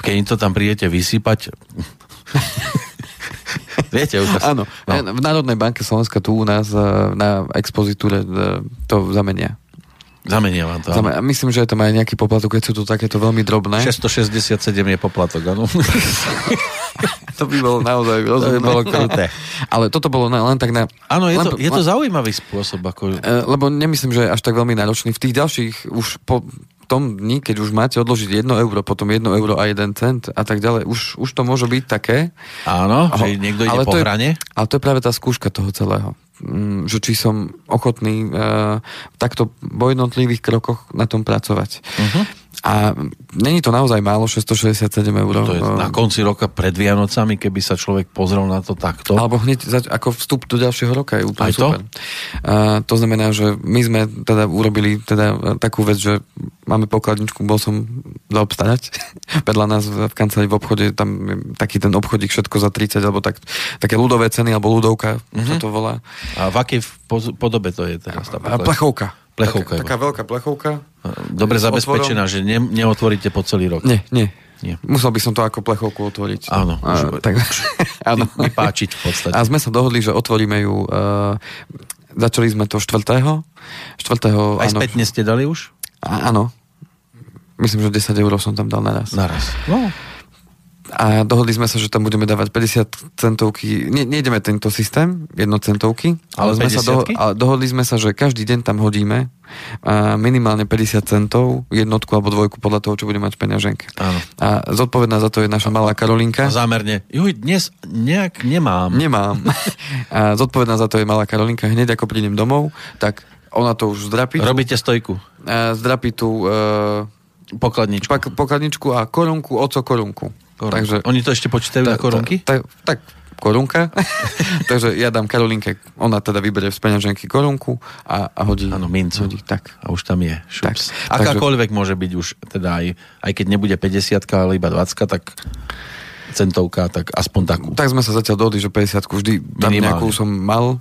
Speaker 2: keď im to tam prídete vysypať... Viete, už
Speaker 1: Áno, no. v Národnej banke Slovenska tu u nás eh, na expozitúre eh, to zamenia.
Speaker 2: Zamenia vám to.
Speaker 1: Zamen- myslím, že je tam aj nejaký poplatok, keď sú to takéto veľmi drobné.
Speaker 2: 667 je poplatok, áno.
Speaker 1: to by bolo naozaj rozumné.
Speaker 2: To by bolo kruté.
Speaker 1: Ale toto bolo len tak na...
Speaker 2: Áno, je, to, je to zaujímavý spôsob. Ako...
Speaker 1: E, lebo nemyslím, že je až tak veľmi náročný. V tých ďalších už po tom dni, keď už máte odložiť 1 euro, potom 1 euro a 1 cent a tak ďalej, už, už to môže byť také.
Speaker 2: Áno, že niekto ide ale po hrane.
Speaker 1: Je, ale to je práve tá skúška toho celého. Mm, že či som ochotný uh, takto po jednotlivých krokoch na tom pracovať. Uh-huh. A není to naozaj málo, 667 eur.
Speaker 2: To je na konci roka pred Vianocami, keby sa človek pozrel na to takto.
Speaker 1: Alebo hneď zač- ako vstup do ďalšieho roka je úplne
Speaker 2: Aj to?
Speaker 1: super. A, to znamená, že my sme teda urobili teda takú vec, že máme pokladničku, bol som zaobstarať. Vedľa nás v, kancelárii v obchode, tam je taký ten obchodík všetko za 30, alebo tak, také ľudové ceny, alebo ľudovka, mm-hmm. sa to volá.
Speaker 2: A v akej podobe to je teraz tá
Speaker 1: plechovka.
Speaker 2: Plechovka.
Speaker 1: Taká, taká veľká plechovka.
Speaker 2: Dobre zabezpečená, otvorom. že ne, neotvoríte po celý rok.
Speaker 1: Nie, nie. Nie. Musel by som to ako plechovku otvoriť.
Speaker 2: Áno.
Speaker 1: A, tak,
Speaker 2: áno. Vypáčiť v podstate.
Speaker 1: A sme sa dohodli, že otvoríme ju... Uh, začali sme to 4. 4.
Speaker 2: Aj áno, spätne ste dali už?
Speaker 1: A, áno. Myslím, že 10 eur som tam dal naraz.
Speaker 2: Naraz. No
Speaker 1: a dohodli sme sa, že tam budeme dávať 50 centovky, ne, nejdeme tento systém, jednocentovky, ale, ale sme sa do, ale dohodli sme sa, že každý deň tam hodíme a minimálne 50 centov, jednotku alebo dvojku podľa toho, čo bude mať v peňaženke.
Speaker 2: Áno.
Speaker 1: A zodpovedná za to je naša malá Karolinka.
Speaker 2: A zámerne. Juj, dnes nejak nemám.
Speaker 1: Nemám. a zodpovedná za to je malá Karolinka. Hneď ako prídem domov, tak ona to už zdrapí.
Speaker 2: Robíte stojku.
Speaker 1: zdrapí tú... Uh,
Speaker 2: Pokladničku.
Speaker 1: Pak, pokladničku a korunku, oco korunku.
Speaker 2: Korunku. Takže, Oni to ešte počítajú ta, na korunky?
Speaker 1: Ta, ta, tak, korunka. Takže ja dám Karolinke, ona teda vyberie z peňaženky korunku a, a hodí.
Speaker 2: Áno, mincu. Hodí, tak. A už tam je. Šups. Tak, Akákoľvek takže... môže byť už, teda aj, aj keď nebude 50 ale iba 20 tak centovka, tak aspoň takú.
Speaker 1: Tak sme sa zatiaľ dohodli, že 50 vždy tam Minimálne. nejakú som mal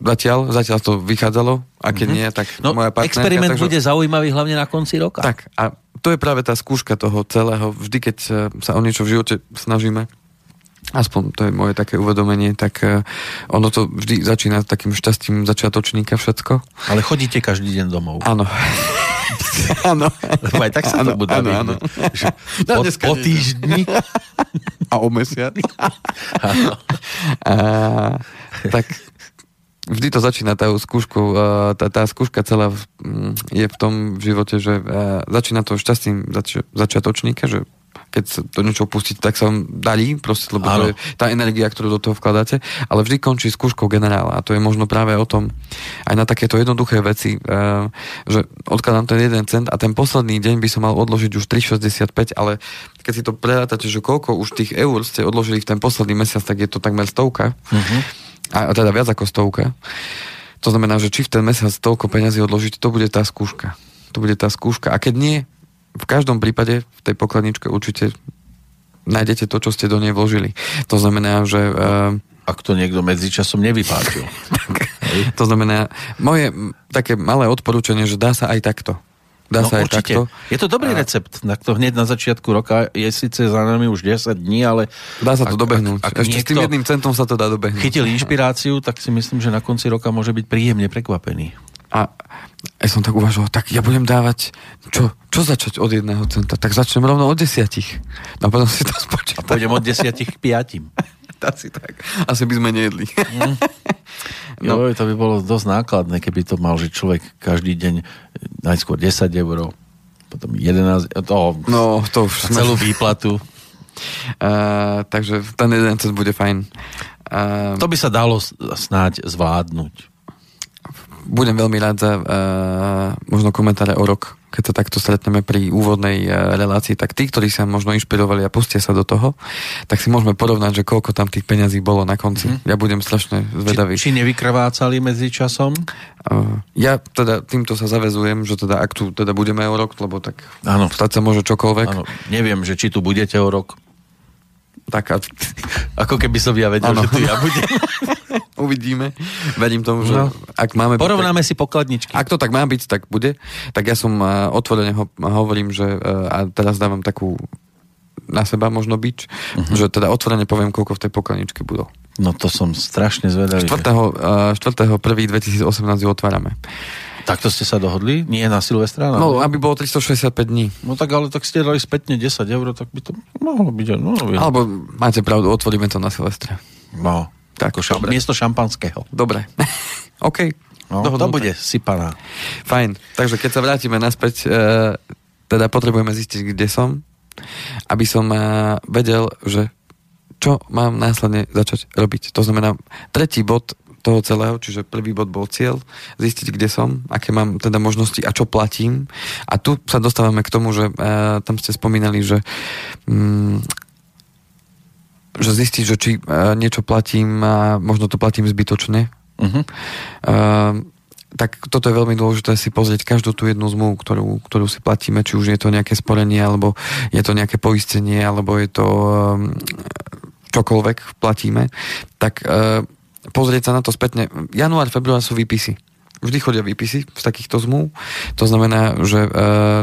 Speaker 1: zatiaľ, zatiaľ to vychádzalo a keď mm-hmm. nie, tak
Speaker 2: no, moja partnerka. Experiment takže... bude zaujímavý hlavne na konci roka.
Speaker 1: Tak a to je práve tá skúška toho celého. Vždy, keď sa o niečo v živote snažíme, aspoň to je moje také uvedomenie, tak uh, ono to vždy začína takým šťastím začiatočníka všetko.
Speaker 2: Ale chodíte každý deň domov.
Speaker 1: Áno. Áno.
Speaker 2: Lebo aj tak sa ano, to bude áno, áno. No, po, po týždni.
Speaker 1: A o mesiac. A, tak vždy to začína tá skúšku, tá, tá skúška celá je v tom živote, že začína to šťastím zač- začiatočníka, že keď sa do niečo pustíte, tak sa vám darí, proste, lebo to je tá energia, ktorú do toho vkladáte, ale vždy končí skúškou generála a to je možno práve o tom, aj na takéto jednoduché veci, uh, že odkladám ten jeden cent a ten posledný deň by som mal odložiť už 3,65, ale keď si to prerátate, že koľko už tých eur ste odložili v ten posledný mesiac, tak je to takmer stovka. Uh-huh. A teda viac ako stovka. To znamená, že či v ten mesiac toľko peniazy odložiť, to bude tá skúška. To bude tá skúška. A keď nie, v každom prípade v tej pokladničke určite nájdete to, čo ste do nej vložili. To znamená, že... Uh,
Speaker 2: Ak to niekto medzičasom nevypáčil.
Speaker 1: to znamená, moje také malé odporúčanie, že dá sa aj takto. Dá no, sa aj určite. takto.
Speaker 2: Je to dobrý a... recept. Na to hneď na začiatku roka je síce za nami už 10 dní, ale...
Speaker 1: Dá sa to ak, dobehnúť. Ak, ak Ešte s tým jedným centom sa to dá dobehnúť.
Speaker 2: Chytil inšpiráciu, tak si myslím, že na konci roka môže byť príjemne prekvapený.
Speaker 1: A ja som tak uvažoval, tak ja budem dávať, čo, čo začať od jedného centa? Tak začnem rovno od desiatich. No potom si to spočítam.
Speaker 2: A pôjdem od desiatich k piatim.
Speaker 1: Asi tak. Asi by sme nejedli. Mm.
Speaker 2: No. Jo, to by bolo dosť nákladné, keby to mal, že človek každý deň najskôr 10 eur, potom 11, to,
Speaker 1: no, to už
Speaker 2: celú sme... výplatu.
Speaker 1: Uh, takže ten jeden cent bude fajn.
Speaker 2: Uh, to by sa dalo snáď zvládnuť
Speaker 1: budem veľmi rád za uh, možno komentáre o rok, keď sa takto stretneme pri úvodnej uh, relácii, tak tí, ktorí sa možno inšpirovali a pustia sa do toho, tak si môžeme porovnať, že koľko tam tých peňazí bolo na konci. Mm. Ja budem strašne zvedavý.
Speaker 2: Či, či nevykrvácali medzi časom?
Speaker 1: Uh, ja teda týmto sa zavezujem, že teda ak tu teda budeme o rok, lebo tak ano. stať sa môže čokoľvek. Ano.
Speaker 2: Neviem, že či tu budete o rok.
Speaker 1: Tak a...
Speaker 2: Ako keby som ja vedel, ano. že tu ja budem.
Speaker 1: Uvidíme. Verím tomu, že no. ak máme...
Speaker 2: Porovnáme byť, si pokladničky.
Speaker 1: Ak to tak má byť, tak bude. Tak ja som uh, otvorene ho, hovorím, že uh, a teraz dávam takú na seba možno byč, uh-huh. že teda otvorene poviem, koľko v tej pokladničke budú.
Speaker 2: No to som strašne zvedavý.
Speaker 1: 4. Uh, 4. 1. 2018 ju otvárame.
Speaker 2: Takto ste sa dohodli? Nie na Silvestra?
Speaker 1: No, aby bolo 365 dní.
Speaker 2: No tak ale tak ste dali spätne 10 eur, tak by to mohlo byť. No,
Speaker 1: Alebo máte pravdu, otvoríme to na Silvestra.
Speaker 2: No, tak, ako šam, miesto šampanského.
Speaker 1: Dobre. OK.
Speaker 2: No, to bude sypaná.
Speaker 1: Fajn. Takže keď sa vrátime naspäť, e, teda potrebujeme zistiť, kde som, aby som e, vedel, že čo mám následne začať robiť. To znamená, tretí bod toho celého, čiže prvý bod bol cieľ, zistiť, kde som, aké mám teda možnosti a čo platím. A tu sa dostávame k tomu, že uh, tam ste spomínali, že um, že zistiť, že či uh, niečo platím a možno to platím zbytočne. Uh-huh. Uh, tak toto je veľmi dôležité si pozrieť každú tú jednu zmluvu, ktorú, ktorú si platíme, či už je to nejaké sporenie, alebo je to nejaké poistenie, alebo je to um, čokoľvek platíme, tak pozrieť sa na to spätne. Január, február sú výpisy vždy chodia výpisy z takýchto zmluv. To znamená, že e,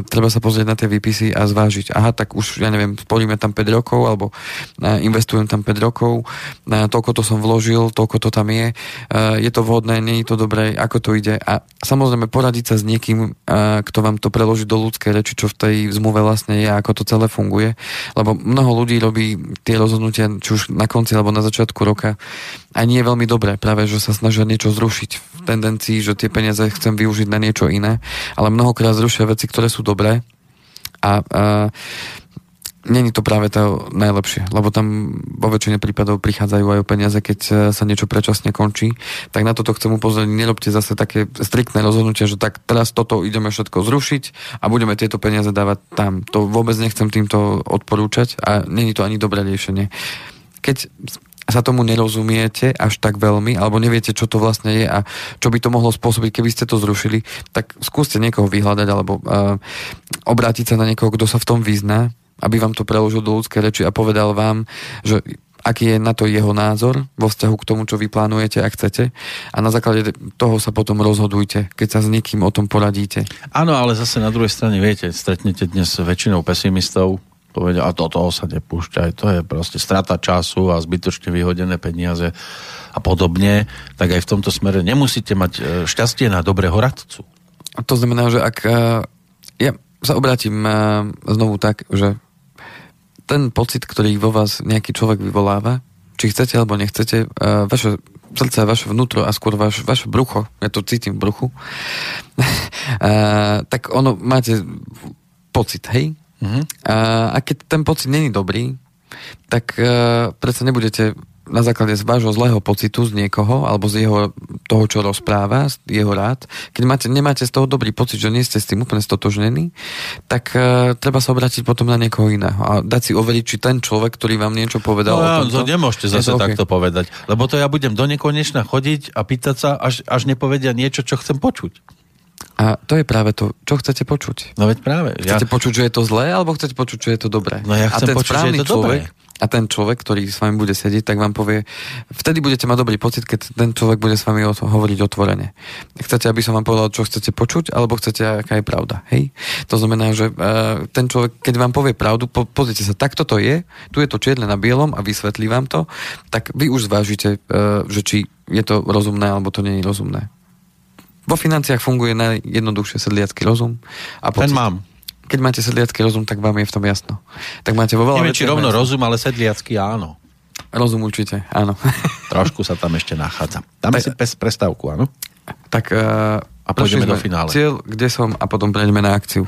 Speaker 1: treba sa pozrieť na tie výpisy a zvážiť, aha, tak už, ja neviem, sporíme tam 5 rokov, alebo e, investujem tam 5 rokov, e, toľko to som vložil, toľko to tam je, e, je to vhodné, nie je to dobré, ako to ide. A samozrejme poradiť sa s niekým, e, kto vám to preloží do ľudskej reči, čo v tej zmluve vlastne je, ako to celé funguje. Lebo mnoho ľudí robí tie rozhodnutia, či už na konci alebo na začiatku roka, a nie je veľmi dobré, práve, že sa snažia niečo zrušiť v tendencii, že tie peniaze chcem využiť na niečo iné, ale mnohokrát zrušia veci, ktoré sú dobré a, a není to práve to najlepšie, lebo tam vo väčšine prípadov prichádzajú aj o peniaze, keď e, sa niečo predčasne končí. Tak na toto chcem upozorniť, nerobte zase také striktné rozhodnutie, že tak teraz toto ideme všetko zrušiť a budeme tieto peniaze dávať tam. To vôbec nechcem týmto odporúčať a není to ani dobré riešenie. Keď sa tomu nerozumiete až tak veľmi, alebo neviete, čo to vlastne je a čo by to mohlo spôsobiť, keby ste to zrušili, tak skúste niekoho vyhľadať alebo uh, obrátiť sa na niekoho, kto sa v tom vyzná aby vám to preložil do ľudskej reči a povedal vám, že aký je na to jeho názor vo vzťahu k tomu, čo vy plánujete a chcete a na základe toho sa potom rozhodujte, keď sa s niekým o tom poradíte.
Speaker 2: Áno, ale zase na druhej strane, viete, stretnete dnes väčšinou pesimistov, povedia, a do toho sa nepúšťaj, to je proste strata času a zbytočne vyhodené peniaze a podobne, tak aj v tomto smere nemusíte mať e, šťastie na dobrého radcu.
Speaker 1: To znamená, že ak e, ja sa obrátim e, znovu tak, že ten pocit, ktorý vo vás nejaký človek vyvoláva, či chcete alebo nechcete, vaše srdce, vaše vnútro a skôr vaš, vaše brucho, ja to cítim v bruchu, tak ono máte pocit, hej? Uh-huh. Uh, a keď ten pocit není dobrý, tak uh, predsa nebudete na základe z vášho zlého pocitu z niekoho, alebo z jeho, toho, čo rozpráva, z jeho rád, keď máte, nemáte z toho dobrý pocit, že nie ste s tým úplne stotožnení, tak uh, treba sa obrátiť potom na niekoho iného a dať si overiť, či ten človek, ktorý vám niečo povedal no, o tomto,
Speaker 2: to nemôžete zase to okay. takto povedať, lebo to ja budem do nekonečna chodiť a pýtať sa, až, až nepovedia niečo, čo chcem počuť.
Speaker 1: A to je práve to, čo chcete počuť.
Speaker 2: No veď práve.
Speaker 1: Chcete ja... počuť, že je to zlé, alebo chcete počuť, že je to dobré?
Speaker 2: No ja chcem a ten počuť, že je to
Speaker 1: človek,
Speaker 2: dobré
Speaker 1: a ten človek, ktorý s vami bude sedieť, tak vám povie, vtedy budete mať dobrý pocit, keď ten človek bude s vami o to, hovoriť otvorene. Chcete, aby som vám povedal, čo chcete počuť, alebo chcete, aká je pravda. Hej? To znamená, že uh, ten človek, keď vám povie pravdu, po, pozrite sa, takto to je, tu je to čierne na bielom a vysvetlí vám to, tak vy už zvážite, uh, že či je to rozumné, alebo to nie je rozumné. Vo financiách funguje najjednoduchšie sedliacký rozum. A
Speaker 2: pocit. Ten mám
Speaker 1: keď máte sedliacký rozum, tak vám je v tom jasno. Tak máte vo veľa
Speaker 2: Neviem, či rovno jasno. rozum, ale sedliacký áno.
Speaker 1: Rozum určite, áno.
Speaker 2: Trošku sa tam ešte nachádza. Dáme tak, si pes prestávku, áno?
Speaker 1: Tak uh,
Speaker 2: a pôjdeme do finále.
Speaker 1: Cieľ, kde som a potom prejdeme na akciu.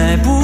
Speaker 3: majetek, na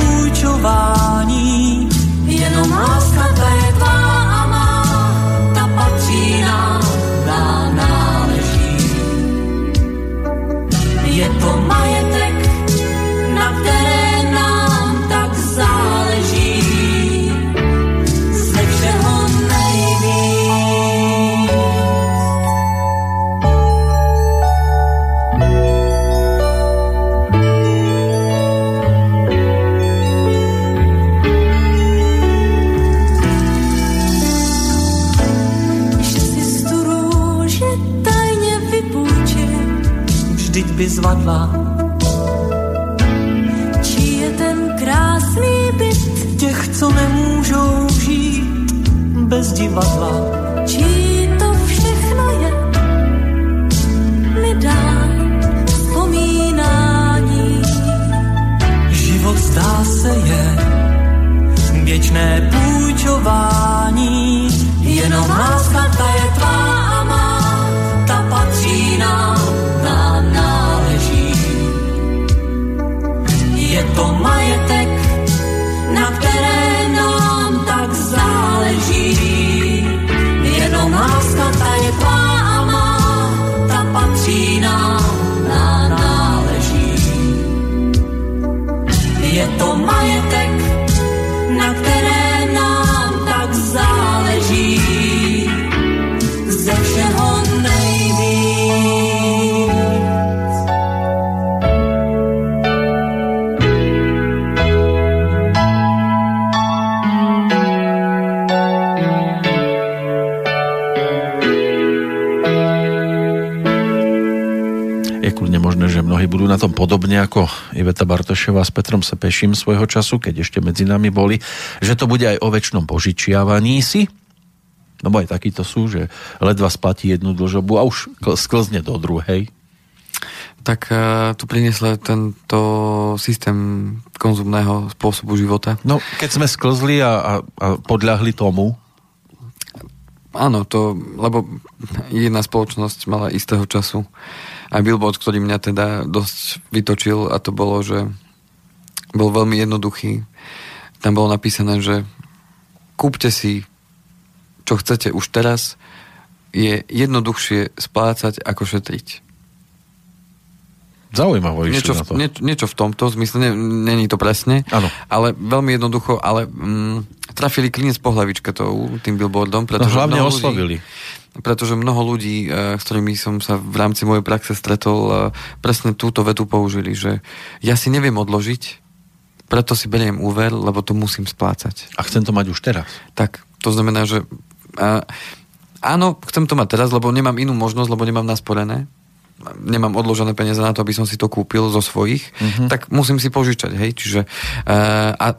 Speaker 3: nám tak záleží.
Speaker 2: Iveta Bartošová s Petrom Sepeším svojho času, keď ešte medzi nami boli, že to bude aj o väčšnom požičiavaní si, no aj takíto sú, že ledva splatí jednu dlžobu a už sklzne do druhej.
Speaker 1: Tak uh, tu priniesle tento systém konzumného spôsobu života.
Speaker 2: No, keď sme sklzli a, a, a podľahli tomu,
Speaker 1: Áno, to, lebo jedna spoločnosť mala istého času aj billboard, ktorý mňa teda dosť vytočil a to bolo, že bol veľmi jednoduchý. Tam bolo napísané, že kúpte si, čo chcete už teraz, je jednoduchšie splácať ako šetriť.
Speaker 2: Zaujímavé
Speaker 1: niečo,
Speaker 2: na to.
Speaker 1: Nie, niečo v tomto zmysle, není to presne,
Speaker 2: ano.
Speaker 1: ale veľmi jednoducho, ale mm, trafili klinec po hlavičke to, tým billboardom,
Speaker 2: pretože no, hlavne oslovili. Ľudí,
Speaker 1: pretože mnoho ľudí, eh, s ktorými som sa v rámci mojej praxe stretol, eh, presne túto vetu použili, že ja si neviem odložiť, preto si beriem úver, lebo to musím splácať.
Speaker 2: A chcem to mať už teraz.
Speaker 1: Tak, to znamená, že a, áno, chcem to mať teraz, lebo nemám inú možnosť, lebo nemám nasporené, nemám odložené peniaze na to, aby som si to kúpil zo svojich, uh-huh. tak musím si požičať, hej, čiže uh, a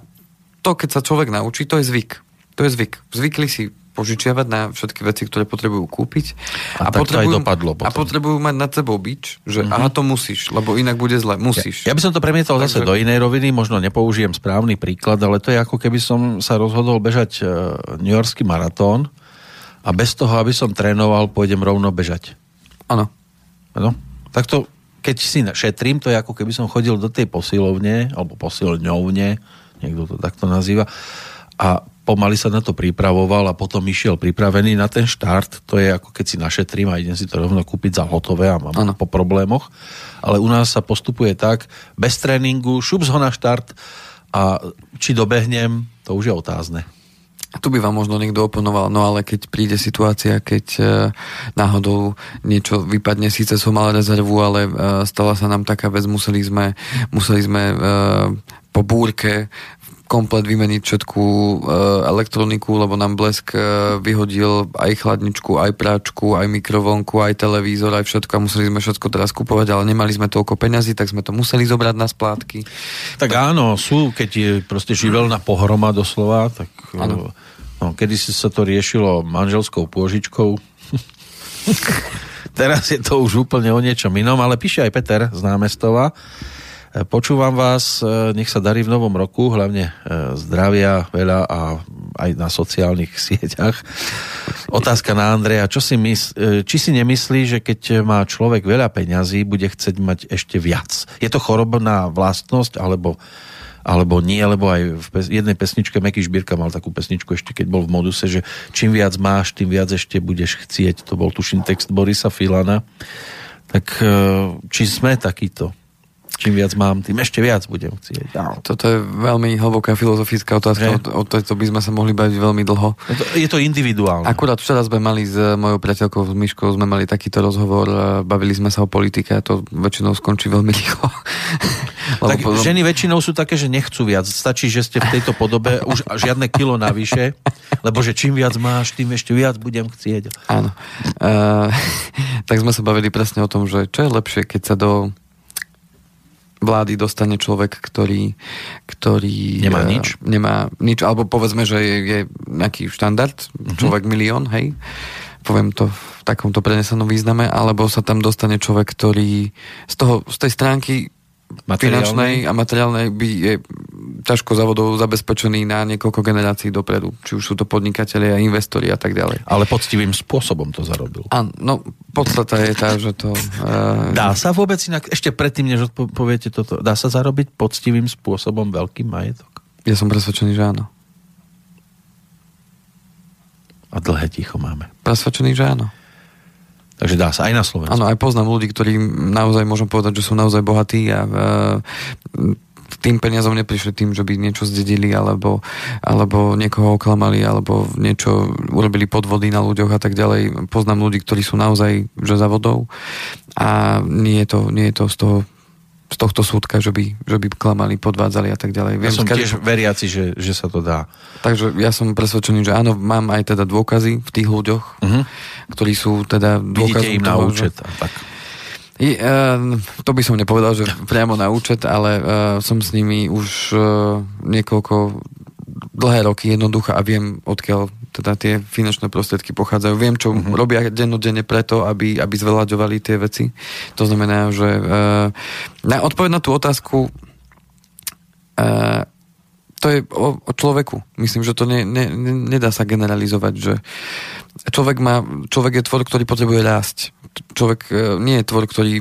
Speaker 1: to, keď sa človek naučí, to je zvyk. To je zvyk. Zvykli si požičiavať na všetky veci, ktoré potrebujú kúpiť.
Speaker 2: A, a, potrebujú,
Speaker 1: dopadlo
Speaker 2: potom.
Speaker 1: a potrebujú mať nad sebou bič, že uh-huh. aha, to musíš, lebo inak bude zle. Musíš.
Speaker 2: Ja, ja by som to premietal Takže... zase do inej roviny, možno nepoužijem správny príklad, ale to je ako keby som sa rozhodol bežať uh, New Yorkský maratón a bez toho, aby som trénoval, pôjdem rovno bežať.
Speaker 1: Áno.
Speaker 2: Áno. Tak to, keď si šetrím, to je ako keby som chodil do tej posilovne, alebo posilňovne, niekto to takto nazýva, a pomaly sa na to pripravoval a potom išiel pripravený na ten štart. To je ako keď si našetrím a idem si to rovno kúpiť za hotové a mám ano. po problémoch. Ale u nás sa postupuje tak, bez tréningu, šup ho na štart a či dobehnem, to už je otázne.
Speaker 1: Tu by vám možno niekto oponoval, no ale keď príde situácia, keď e, náhodou niečo vypadne, síce som mal rezervu, ale e, stala sa nám taká vec, museli sme, museli sme e, po búrke komplet vymeniť všetku e, elektroniku, lebo nám Blesk e, vyhodil aj chladničku, aj práčku, aj mikrovonku, aj televízor, aj všetko a museli sme všetko teraz kupovať, ale nemali sme toľko peňazí, tak sme to museli zobrať na splátky.
Speaker 2: Tak áno, sú, keď je proste živelná pohroma doslova, tak ano. no, kedy si sa to riešilo manželskou pôžičkou, teraz je to už úplne o niečom inom, ale píše aj Peter z námestova, Počúvam vás, e, nech sa darí v novom roku, hlavne e, zdravia veľa a aj na sociálnych sieťach. Otázka na Andreja, čo si mysl, e, či si nemyslí, že keď má človek veľa peňazí, bude chcieť mať ešte viac? Je to chorobná vlastnosť, alebo alebo nie, lebo aj v jednej pesničke Meky Šbírka mal takú pesničku ešte, keď bol v moduse, že čím viac máš, tým viac ešte budeš chcieť. To bol tuším text Borisa Filana. Tak či sme takýto? Čím viac mám, tým ešte viac budem chcieť.
Speaker 1: No. Toto je veľmi hlboká filozofická otázka, o, o tejto by sme sa mohli baviť veľmi dlho.
Speaker 2: Je to, je to individuálne.
Speaker 1: Akurát včera sme mali s mojou priateľkou s Myškou, sme mali takýto rozhovor, bavili sme sa o politike a to väčšinou skončí veľmi rýchlo.
Speaker 2: tak potom... ženy väčšinou sú také, že nechcú viac. Stačí, že ste v tejto podobe už žiadne kilo navyše, lebo že čím viac máš, tým ešte viac budem chcieť.
Speaker 1: Áno. Uh, tak sme sa bavili presne o tom, že čo je lepšie, keď sa do vlády dostane človek, ktorý, ktorý
Speaker 2: nemá uh, nič.
Speaker 1: Nemá nič, alebo povedzme, že je, je nejaký štandard, uh-huh. človek milión, hej, poviem to v takomto prenesenom význame, alebo sa tam dostane človek, ktorý z, toho, z tej stránky finančnej a materiálnej by je ťažko závodov zabezpečený na niekoľko generácií dopredu. Či už sú to podnikatelia, investori a tak ďalej.
Speaker 2: Ale poctivým spôsobom to zarobil.
Speaker 1: Áno, no podstata je tá, že to...
Speaker 2: Uh... Dá sa vôbec inak, ešte predtým, než odpoviete toto, dá sa zarobiť poctivým spôsobom veľký majetok?
Speaker 1: Ja som presvedčený, že áno.
Speaker 2: A dlhé ticho máme.
Speaker 1: Presvedčený, že áno.
Speaker 2: Takže dá sa aj na Slovensku.
Speaker 1: Áno, aj poznám ľudí, ktorí naozaj môžem povedať, že sú naozaj bohatí a uh, tým peniazom neprišli tým, že by niečo zdedili alebo, alebo niekoho oklamali alebo niečo urobili podvody na ľuďoch a tak ďalej. Poznám ľudí, ktorí sú naozaj že za vodou a nie je to, nie je to z toho z tohto súdka, že by, že by klamali, podvádzali a tak ďalej.
Speaker 2: Viem, ja som skade... tiež veriaci, že, že sa to dá.
Speaker 1: Takže ja som presvedčený, že áno, mám aj teda dôkazy v tých ľuďoch, uh-huh. ktorí sú teda
Speaker 2: dôkazom Vidíte im toho, na účet. Že... Tak.
Speaker 1: I, uh, to by som nepovedal, že priamo na účet, ale uh, som s nimi už uh, niekoľko dlhé roky jednoducho a viem, odkiaľ teda tie finančné prostriedky pochádzajú. Viem, čo uh-huh. robia dennodenne preto, aby, aby zveľaďovali tie veci. To znamená, že uh, na odpoveď na tú otázku uh, to je o, o človeku. Myslím, že to ne, ne, ne, nedá sa generalizovať, že človek, má, človek je tvor, ktorý potrebuje rásť človek e, nie je tvor, ktorý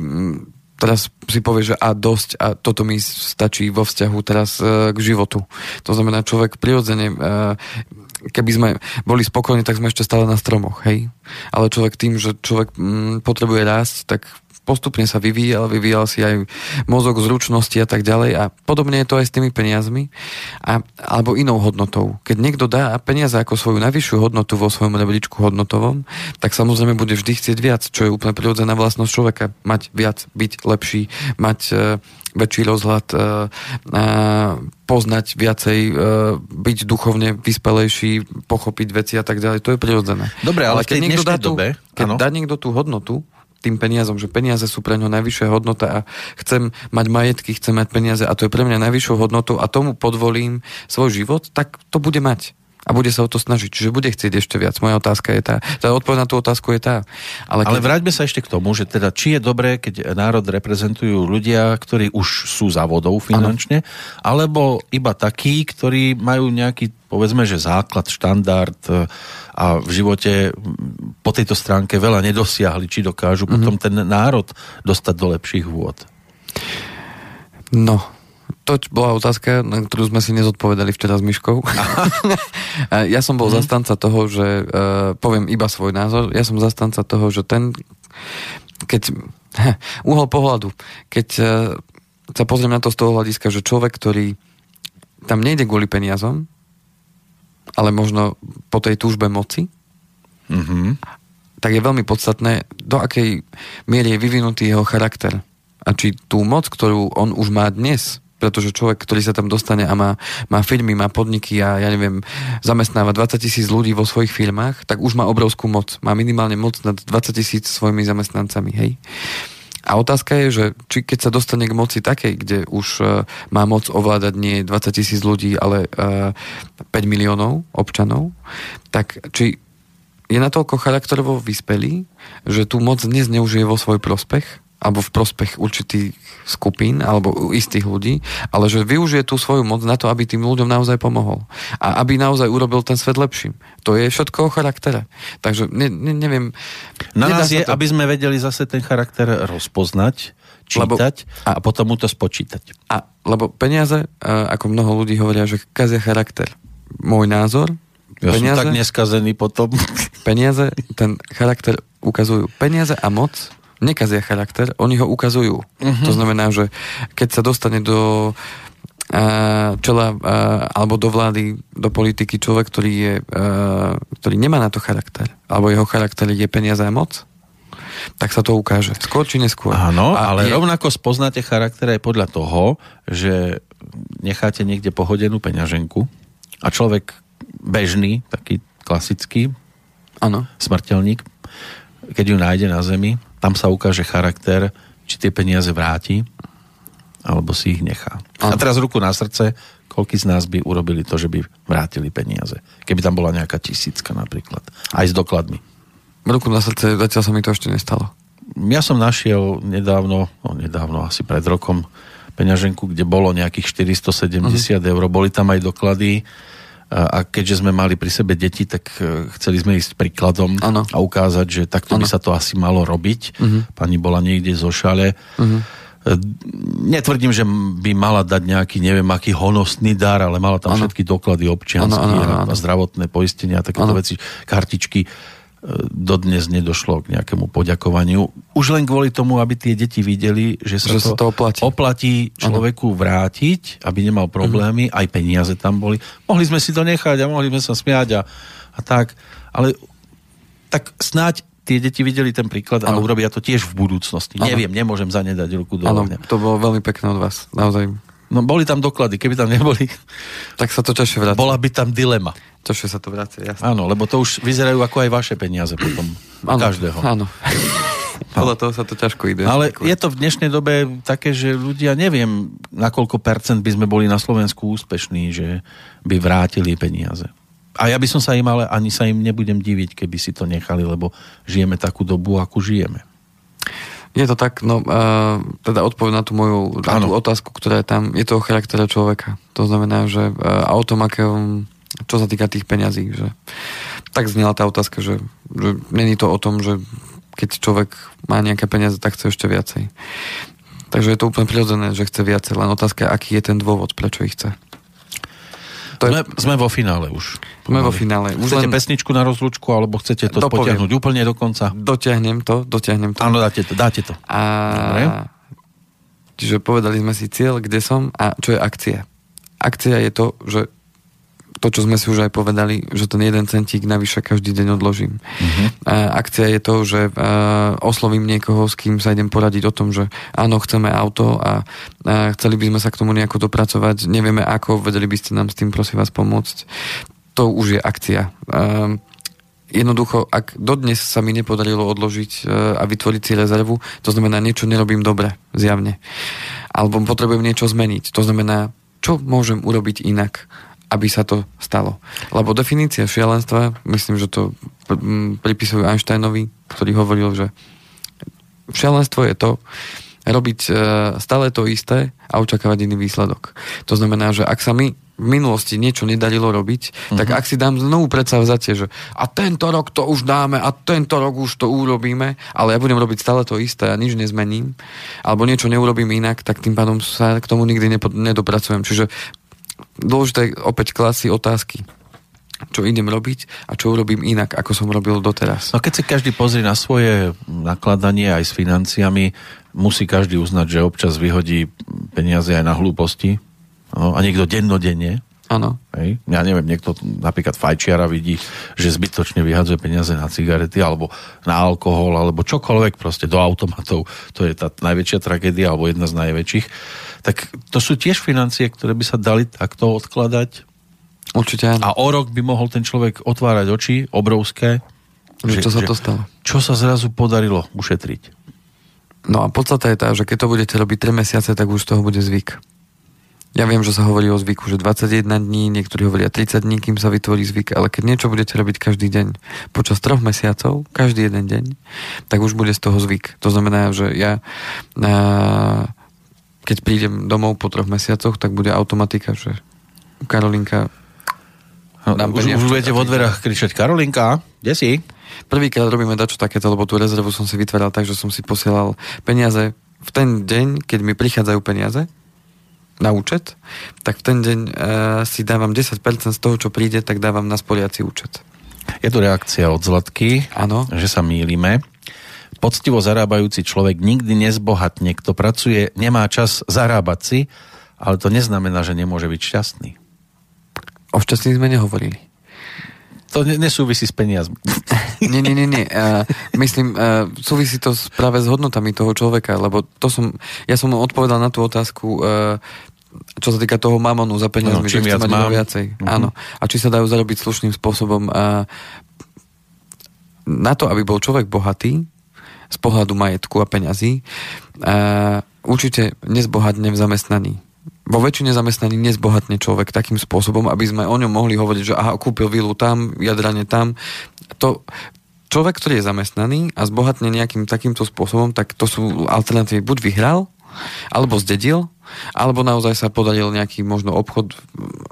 Speaker 1: teraz si povie, že a dosť a toto mi stačí vo vzťahu teraz e, k životu. To znamená, človek prirodzene e, keby sme boli spokojní, tak sme ešte stále na stromoch, hej? Ale človek tým, že človek potrebuje rásť, tak postupne sa vyvíjal, vyvíjal si aj mozog, zručnosti a tak ďalej a podobne je to aj s tými peniazmi a, alebo inou hodnotou. Keď niekto dá peniaze ako svoju najvyššiu hodnotu vo svojom rebríčku hodnotovom, tak samozrejme bude vždy chcieť viac, čo je úplne prirodzená vlastnosť človeka. Mať viac, byť lepší, mať e, väčší rozhľad, e, e, poznať viacej, e, byť duchovne vyspelejší, pochopiť veci a tak ďalej. To je prirodzené.
Speaker 2: Dobre, ale, ale keď niekto dá tú, dobe,
Speaker 1: keď dá niekto tú hodnotu, tým peniazom, že peniaze sú pre ňo najvyššia hodnota a chcem mať majetky, chcem mať peniaze a to je pre mňa najvyššou hodnotou a tomu podvolím svoj život, tak to bude mať a bude sa o to snažiť. Čiže bude chcieť ešte viac. Moja otázka je tá. Tá odpoveď na tú otázku je tá.
Speaker 2: Ale, keď... Ale vráťme sa ešte k tomu, že teda či je dobré, keď národ reprezentujú ľudia, ktorí už sú závodov finančne, ano. alebo iba takí, ktorí majú nejaký, povedzme, že základ, štandard e, a v živote po tejto stránke veľa nedosiahli, či dokážu mm-hmm. potom ten národ dostať do lepších vôd.
Speaker 1: No, to bola otázka, na ktorú sme si nezodpovedali včera s Myškou. ja som bol hmm. zastanca toho, že uh, poviem iba svoj názor, ja som zastanca toho, že ten, keď uhol pohľadu, keď uh, sa pozriem na to z toho hľadiska, že človek, ktorý tam nejde kvôli peniazom, ale možno po tej túžbe moci, mm-hmm. tak je veľmi podstatné, do akej miery je vyvinutý jeho charakter. A či tú moc, ktorú on už má dnes, pretože človek, ktorý sa tam dostane a má, má firmy, má podniky a ja neviem, zamestnáva 20 tisíc ľudí vo svojich firmách, tak už má obrovskú moc. Má minimálne moc nad 20 tisíc svojimi zamestnancami, hej. A otázka je, že či keď sa dostane k moci takej, kde už uh, má moc ovládať nie 20 tisíc ľudí, ale uh, e, 5 miliónov občanov, tak či je natoľko charakterovo vyspelý, že tú moc nezneužije vo svoj prospech alebo v prospech určitých skupín alebo istých ľudí, ale že využije tú svoju moc na to, aby tým ľuďom naozaj pomohol. A aby naozaj urobil ten svet lepším. To je všetko o charaktere. Takže ne, ne, neviem...
Speaker 2: Na nás je, to... aby sme vedeli zase ten charakter rozpoznať, čítať lebo, a, a potom mu to spočítať.
Speaker 1: A, lebo peniaze, ako mnoho ľudí hovoria, že kazia charakter. Môj názor,
Speaker 2: ja peniaze, som tak neskazený potom.
Speaker 1: Peniaze, ten charakter ukazujú. Peniaze a moc nekazia charakter, oni ho ukazujú. Uh-huh. To znamená, že keď sa dostane do čela alebo do vlády, do politiky človek, ktorý, je, ktorý nemá na to charakter, alebo jeho charakter je peniaze a moc, tak sa to ukáže. Skôr či neskôr.
Speaker 2: Áno, a ale je... rovnako spoznáte charakter aj podľa toho, že necháte niekde pohodenú peňaženku a človek bežný, taký klasický,
Speaker 1: ano.
Speaker 2: smrteľník, keď ju nájde na zemi, tam sa ukáže charakter, či tie peniaze vráti, alebo si ich nechá. A teraz ruku na srdce, koľký z nás by urobili to, že by vrátili peniaze. Keby tam bola nejaká tisícka napríklad. Aj s dokladmi.
Speaker 1: Ruku na srdce, zatiaľ sa mi to ešte nestalo.
Speaker 2: Ja som našiel nedávno, no nedávno, asi pred rokom, peňaženku, kde bolo nejakých 470 uh-huh. eur. Boli tam aj doklady a keďže sme mali pri sebe deti, tak e, chceli sme ísť príkladom ano. a ukázať, že takto ano. by sa to asi malo robiť. Uh-huh. Pani bola niekde zo šale. Uh-huh. Netvrdím, že by mala dať nejaký, neviem, aký honosný dar, ale mala tam ano. všetky doklady ano, ano, ano, ano. a zdravotné poistenia a takéto veci, kartičky. Dodnes nedošlo k nejakému poďakovaniu. Už len kvôli tomu, aby tie deti videli, že sa,
Speaker 1: že
Speaker 2: to,
Speaker 1: sa to oplatí.
Speaker 2: oplatí človeku ano. vrátiť, aby nemal problémy, uh-huh. aj peniaze tam boli. Mohli sme si to nechať a mohli sme sa smiať a, a tak, ale tak snáď tie deti videli ten príklad ano. a urobia to tiež v budúcnosti. Ano. Neviem, nemôžem zanedať ruku do
Speaker 1: Áno, to bolo veľmi pekné od vás, naozaj.
Speaker 2: No boli tam doklady, keby tam neboli.
Speaker 1: Tak sa to ťažšie vráti.
Speaker 2: Bola by tam dilema.
Speaker 1: Ťažšie sa to vráti, jasne.
Speaker 2: Áno, lebo to už vyzerajú ako aj vaše peniaze potom. Ano, každého.
Speaker 1: Áno. Podľa toho sa to ťažko ide.
Speaker 2: Ale je to v dnešnej dobe také, že ľudia, neviem, na koľko percent by sme boli na Slovensku úspešní, že by vrátili peniaze. A ja by som sa im ale ani sa im nebudem diviť, keby si to nechali, lebo žijeme takú dobu, akú žijeme.
Speaker 1: Je to tak, no uh, teda odpoveď na tú moju na tú otázku, ktorá je tam, je to o charaktere človeka. To znamená, že uh, a o tom, aké, čo sa týka tých peňazí, že tak znela tá otázka, že, že není to o tom, že keď človek má nejaké peniaze, tak chce ešte viacej. Takže je to úplne prirodzené, že chce viacej, len otázka, aký je ten dôvod, prečo ich chce.
Speaker 2: To sme, je... sme vo finále už.
Speaker 1: Sme vo finále.
Speaker 2: Už chcete len... pesničku na rozlúčku, alebo chcete to Dopoviem. potiahnuť úplne do konca?
Speaker 1: Dotiahnem to, dotiahnem to.
Speaker 2: Áno, dáte to, dáte to.
Speaker 1: A... Dobre. Čiže povedali sme si cieľ, kde som a čo je akcia. Akcia je to, že to, čo sme si už aj povedali, že ten jeden centík navyše každý deň odložím. Uh-huh. Akcia je to, že uh, oslovím niekoho, s kým sa idem poradiť o tom, že áno, chceme auto a, chceli by sme sa k tomu nejako dopracovať, nevieme ako, vedeli by ste nám s tým prosím vás pomôcť. To už je akcia. Uh, jednoducho, ak dodnes sa mi nepodarilo odložiť uh, a vytvoriť si rezervu, to znamená, niečo nerobím dobre, zjavne. Alebo potrebujem niečo zmeniť. To znamená, čo môžem urobiť inak aby sa to stalo. Lebo definícia šialenstva, myslím, že to pripisujú Einsteinovi, ktorý hovoril, že šialenstvo je to, robiť e, stále to isté a očakávať iný výsledok. To znamená, že ak sa mi v minulosti niečo nedarilo robiť, uh-huh. tak ak si dám znovu vzatie, že a tento rok to už dáme a tento rok už to urobíme, ale ja budem robiť stále to isté a nič nezmením, alebo niečo neurobím inak, tak tým pádom sa k tomu nikdy nedopracujem. Čiže dôležité opäť klasy otázky čo idem robiť a čo urobím inak, ako som robil doteraz.
Speaker 2: No keď si každý pozrie na svoje nakladanie aj s financiami, musí každý uznať, že občas vyhodí peniaze aj na hlúposti. No, a niekto dennodenne.
Speaker 1: Áno.
Speaker 2: Hej. Ja neviem, niekto napríklad fajčiara vidí, že zbytočne vyhadzuje peniaze na cigarety alebo na alkohol alebo čokoľvek proste do automatov. To je tá najväčšia tragédia alebo jedna z najväčších tak to sú tiež financie, ktoré by sa dali takto odkladať.
Speaker 1: Určite áno.
Speaker 2: A o rok by mohol ten človek otvárať oči, obrovské.
Speaker 1: Že, čo sa to stalo?
Speaker 2: Čo sa zrazu podarilo ušetriť?
Speaker 1: No a podstata je tá, že keď to budete robiť 3 mesiace, tak už z toho bude zvyk. Ja viem, že sa hovorí o zvyku, že 21 dní, niektorí hovoria 30 dní, kým sa vytvorí zvyk, ale keď niečo budete robiť každý deň, počas troch mesiacov, každý jeden deň, tak už bude z toho zvyk. To znamená, že ja uh, keď prídem domov po troch mesiacoch, tak bude automatika, že Karolinka
Speaker 2: no, už, už budete vo dverách kričať Karolinka, kde si?
Speaker 1: Prvýkrát robíme dačo takéto, lebo tú rezervu som si vytváral tak, že som si posielal peniaze v ten deň, keď mi prichádzajú peniaze na účet, tak v ten deň uh, si dávam 10% z toho, čo príde, tak dávam na spoliaci účet.
Speaker 2: Je tu reakcia od Zlatky,
Speaker 1: ano.
Speaker 2: že sa mýlime. Poctivo zarábajúci človek nikdy nezbohatne. Kto pracuje, nemá čas zarábať si, ale to neznamená, že nemôže byť šťastný.
Speaker 1: O šťastný sme nehovorili.
Speaker 2: To nesúvisí s peniazmi.
Speaker 1: nie, nie, nie, nie. Uh, myslím, uh, súvisí to práve s hodnotami toho človeka, lebo to som, ja som mu odpovedal na tú otázku, uh, čo sa týka toho mamonu za peniazmi, no, že mať mám. viacej. Uh-huh. Áno. A či sa dajú zarobiť slušným spôsobom. Uh, na to, aby bol človek bohatý, z pohľadu majetku a peňazí, uh, určite nezbohatne v zamestnaní. Vo väčšine zamestnaní nezbohatne človek takým spôsobom, aby sme o ňom mohli hovoriť, že aha, kúpil vilu tam, jadrane tam. To, človek, ktorý je zamestnaný a zbohatne nejakým takýmto spôsobom, tak to sú alternatívy. Buď vyhral, alebo zdedil, alebo naozaj sa podaril nejaký možno obchod,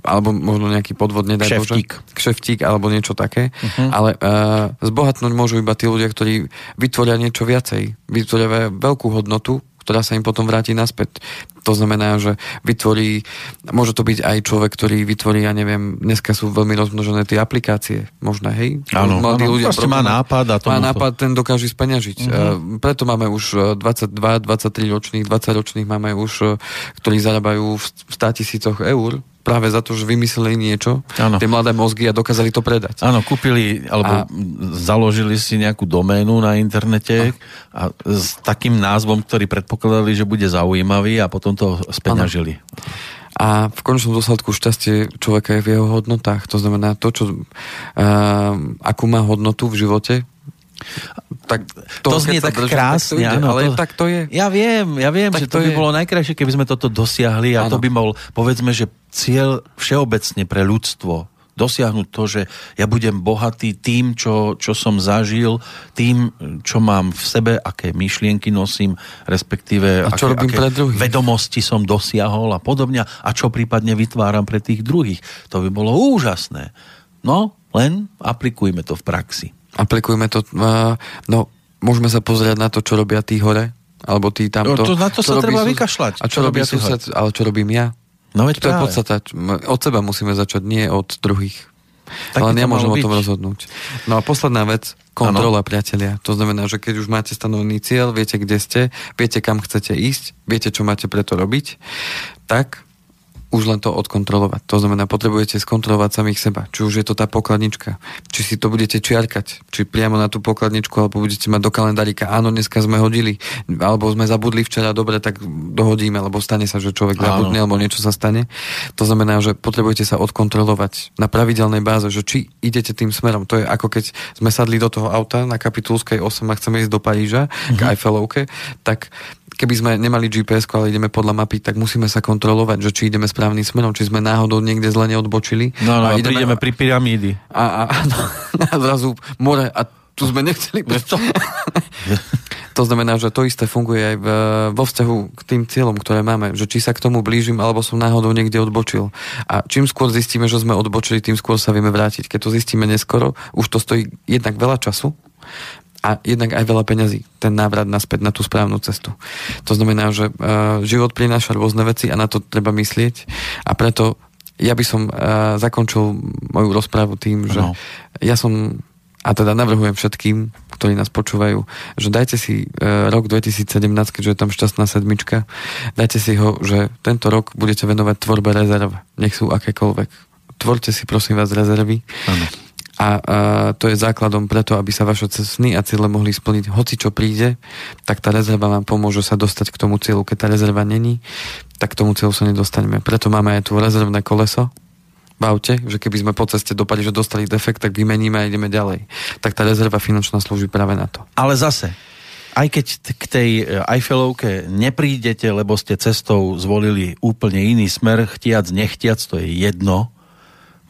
Speaker 1: alebo možno nejaký podvod, nedaj
Speaker 2: kšeftík.
Speaker 1: Bože, kšeftík, alebo niečo také. Uh-huh. Ale uh, zbohatnúť môžu iba tí ľudia, ktorí vytvoria niečo viacej. Vytvoria veľkú hodnotu, ktorá sa im potom vráti naspäť. To znamená, že vytvorí, môže to byť aj človek, ktorý vytvorí, ja neviem, dneska sú veľmi rozmnožené tie aplikácie, možno, hej?
Speaker 2: Áno,
Speaker 1: Mladí
Speaker 2: ľudia má nápad a
Speaker 1: Má nápad, ten dokáže speňažiť. Uh-huh. Uh, preto máme už 22, 23 ročných, 20 ročných máme už, ktorí zarábajú v 100 tisícoch eur práve za to, že vymysleli niečo, ano. tie mladé mozgy a dokázali to predať.
Speaker 2: Áno, kúpili alebo a... založili si nejakú doménu na internete a s takým názvom, ktorý predpokladali, že bude zaujímavý a potom to speňažili. Ano.
Speaker 1: A v konečnom dôsledku šťastie človeka je v jeho hodnotách. To znamená to, čo, uh, akú má hodnotu v živote,
Speaker 2: tak to, to znie tak krásne, tak áno,
Speaker 1: ale to, tak to je.
Speaker 2: Ja viem, ja viem, tak že to, to by je. bolo najkrajšie, keby sme toto dosiahli a ano. to by bol, povedzme, že cieľ všeobecne pre ľudstvo dosiahnuť to, že ja budem bohatý tým, čo, čo som zažil, tým, čo mám v sebe, aké myšlienky nosím, respektíve
Speaker 1: a čo
Speaker 2: aké,
Speaker 1: aké pre druhých?
Speaker 2: vedomosti som dosiahol a podobne a čo prípadne vytváram pre tých druhých. To by bolo úžasné. No, len aplikujme to v praxi
Speaker 1: aplikujeme to, no môžeme sa pozrieť na to, čo robia tí hore, alebo tí tamto.
Speaker 2: No, to, na to sa treba vykašľať.
Speaker 1: A čo, čo robia sused, ale čo robím ja?
Speaker 2: No veď
Speaker 1: to práve. je podstata. Od seba musíme začať, nie od druhých. Tak ale nemôžem o tom rozhodnúť. No a posledná vec, kontrola, ano. priatelia. To znamená, že keď už máte stanovený cieľ, viete, kde ste, viete, kam chcete ísť, viete, čo máte preto robiť, tak už len to odkontrolovať. To znamená, potrebujete skontrolovať samých seba. Či už je to tá pokladnička, či si to budete čiarkať, či priamo na tú pokladničku, alebo budete mať do kalendárika, áno, dneska sme hodili, alebo sme zabudli včera, dobre, tak dohodíme, lebo stane sa, že človek áno. zabudne, alebo niečo sa stane. To znamená, že potrebujete sa odkontrolovať na pravidelnej báze, že či idete tým smerom. To je ako keď sme sadli do toho auta na Kapitulskej 8 a chceme ísť do Paríža, mm-hmm. k mhm. Eiffelovke, tak keby sme nemali GPS, ale ideme podľa mapy, tak musíme sa kontrolovať, že či ideme správnym smerom, či sme náhodou niekde zle neodbočili.
Speaker 2: No, no, a, ideme, prídeme pri pyramídy.
Speaker 1: A, a, a, no, a zrazu more a tu sme nechceli. To? to znamená, že to isté funguje aj v, vo vzťahu k tým cieľom, ktoré máme. Že či sa k tomu blížim, alebo som náhodou niekde odbočil. A čím skôr zistíme, že sme odbočili, tým skôr sa vieme vrátiť. Keď to zistíme neskoro, už to stojí jednak veľa času, a jednak aj veľa peňazí, ten návrat naspäť na tú správnu cestu. To znamená, že uh, život prináša rôzne veci a na to treba myslieť a preto ja by som uh, zakončil moju rozprávu tým, že no. ja som a teda navrhujem všetkým, ktorí nás počúvajú, že dajte si uh, rok 2017, keďže je tam šťastná sedmička, dajte si ho, že tento rok budete venovať tvorbe rezerv, nech sú akékoľvek. Tvorte si prosím vás rezervy. Ano a, a to je základom preto, aby sa vaše sny a cieľe mohli splniť. Hoci čo príde, tak tá rezerva vám pomôže sa dostať k tomu cieľu. Keď tá rezerva není, tak k tomu cieľu sa nedostaneme. Preto máme aj tu rezervné koleso v aute, že keby sme po ceste do že dostali defekt, tak vymeníme a ideme ďalej. Tak tá rezerva finančná slúži práve na to.
Speaker 2: Ale zase, aj keď k tej e, Eiffelovke neprídete, lebo ste cestou zvolili úplne iný smer, chtiac, nechtiac, to je jedno,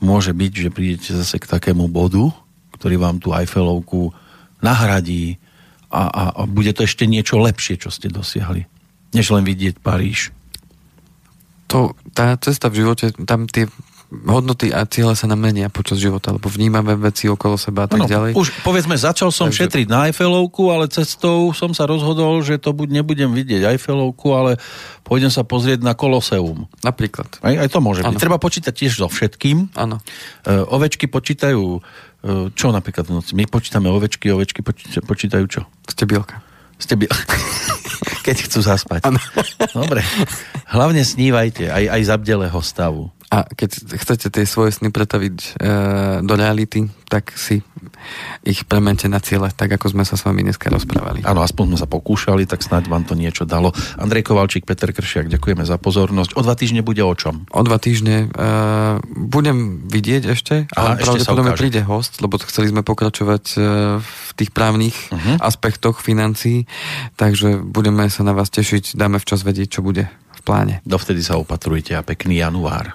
Speaker 2: môže byť, že prídete zase k takému bodu, ktorý vám tú Eiffelovku nahradí a, a, a bude to ešte niečo lepšie, čo ste dosiahli, než len vidieť Paríž.
Speaker 1: To, tá cesta v živote, tam tie hodnoty a ciele sa nám menia počas života, lebo vnímame veci okolo seba a tak no, ďalej.
Speaker 2: Už povedzme, začal som Takže... šetriť na Eiffelovku, ale cestou som sa rozhodol, že to buď nebudem vidieť Eiffelovku, ale pôjdem sa pozrieť na Koloseum.
Speaker 1: Napríklad.
Speaker 2: Aj, aj to môže ano. byť. Treba počítať tiež so všetkým.
Speaker 1: Áno.
Speaker 2: E, ovečky počítajú, e, čo napríklad v noci? My počítame ovečky, ovečky počítajú čo?
Speaker 1: Stebielka.
Speaker 2: Stebielka. Keď chcú zaspať. Ano. Dobre. Hlavne snívajte aj, aj z abdelého stavu.
Speaker 1: A keď chcete tie svoje sny pretaviť e, do reality, tak si ich premente na ciele, tak ako sme sa s vami dneska rozprávali.
Speaker 2: Áno, aspoň sme sa pokúšali, tak snáď vám to niečo dalo. Andrej Kovalčík, Peter Kršiak, ďakujeme za pozornosť. O dva týždne bude o čom?
Speaker 1: O dva týždne e, budem vidieť ešte, ale pravdepodobne príde host, lebo chceli sme pokračovať e, v tých právnych uh-huh. aspektoch financií, takže budeme sa na vás tešiť, dáme včas vedieť, čo bude v pláne.
Speaker 2: Dovtedy sa opatrujte a pekný január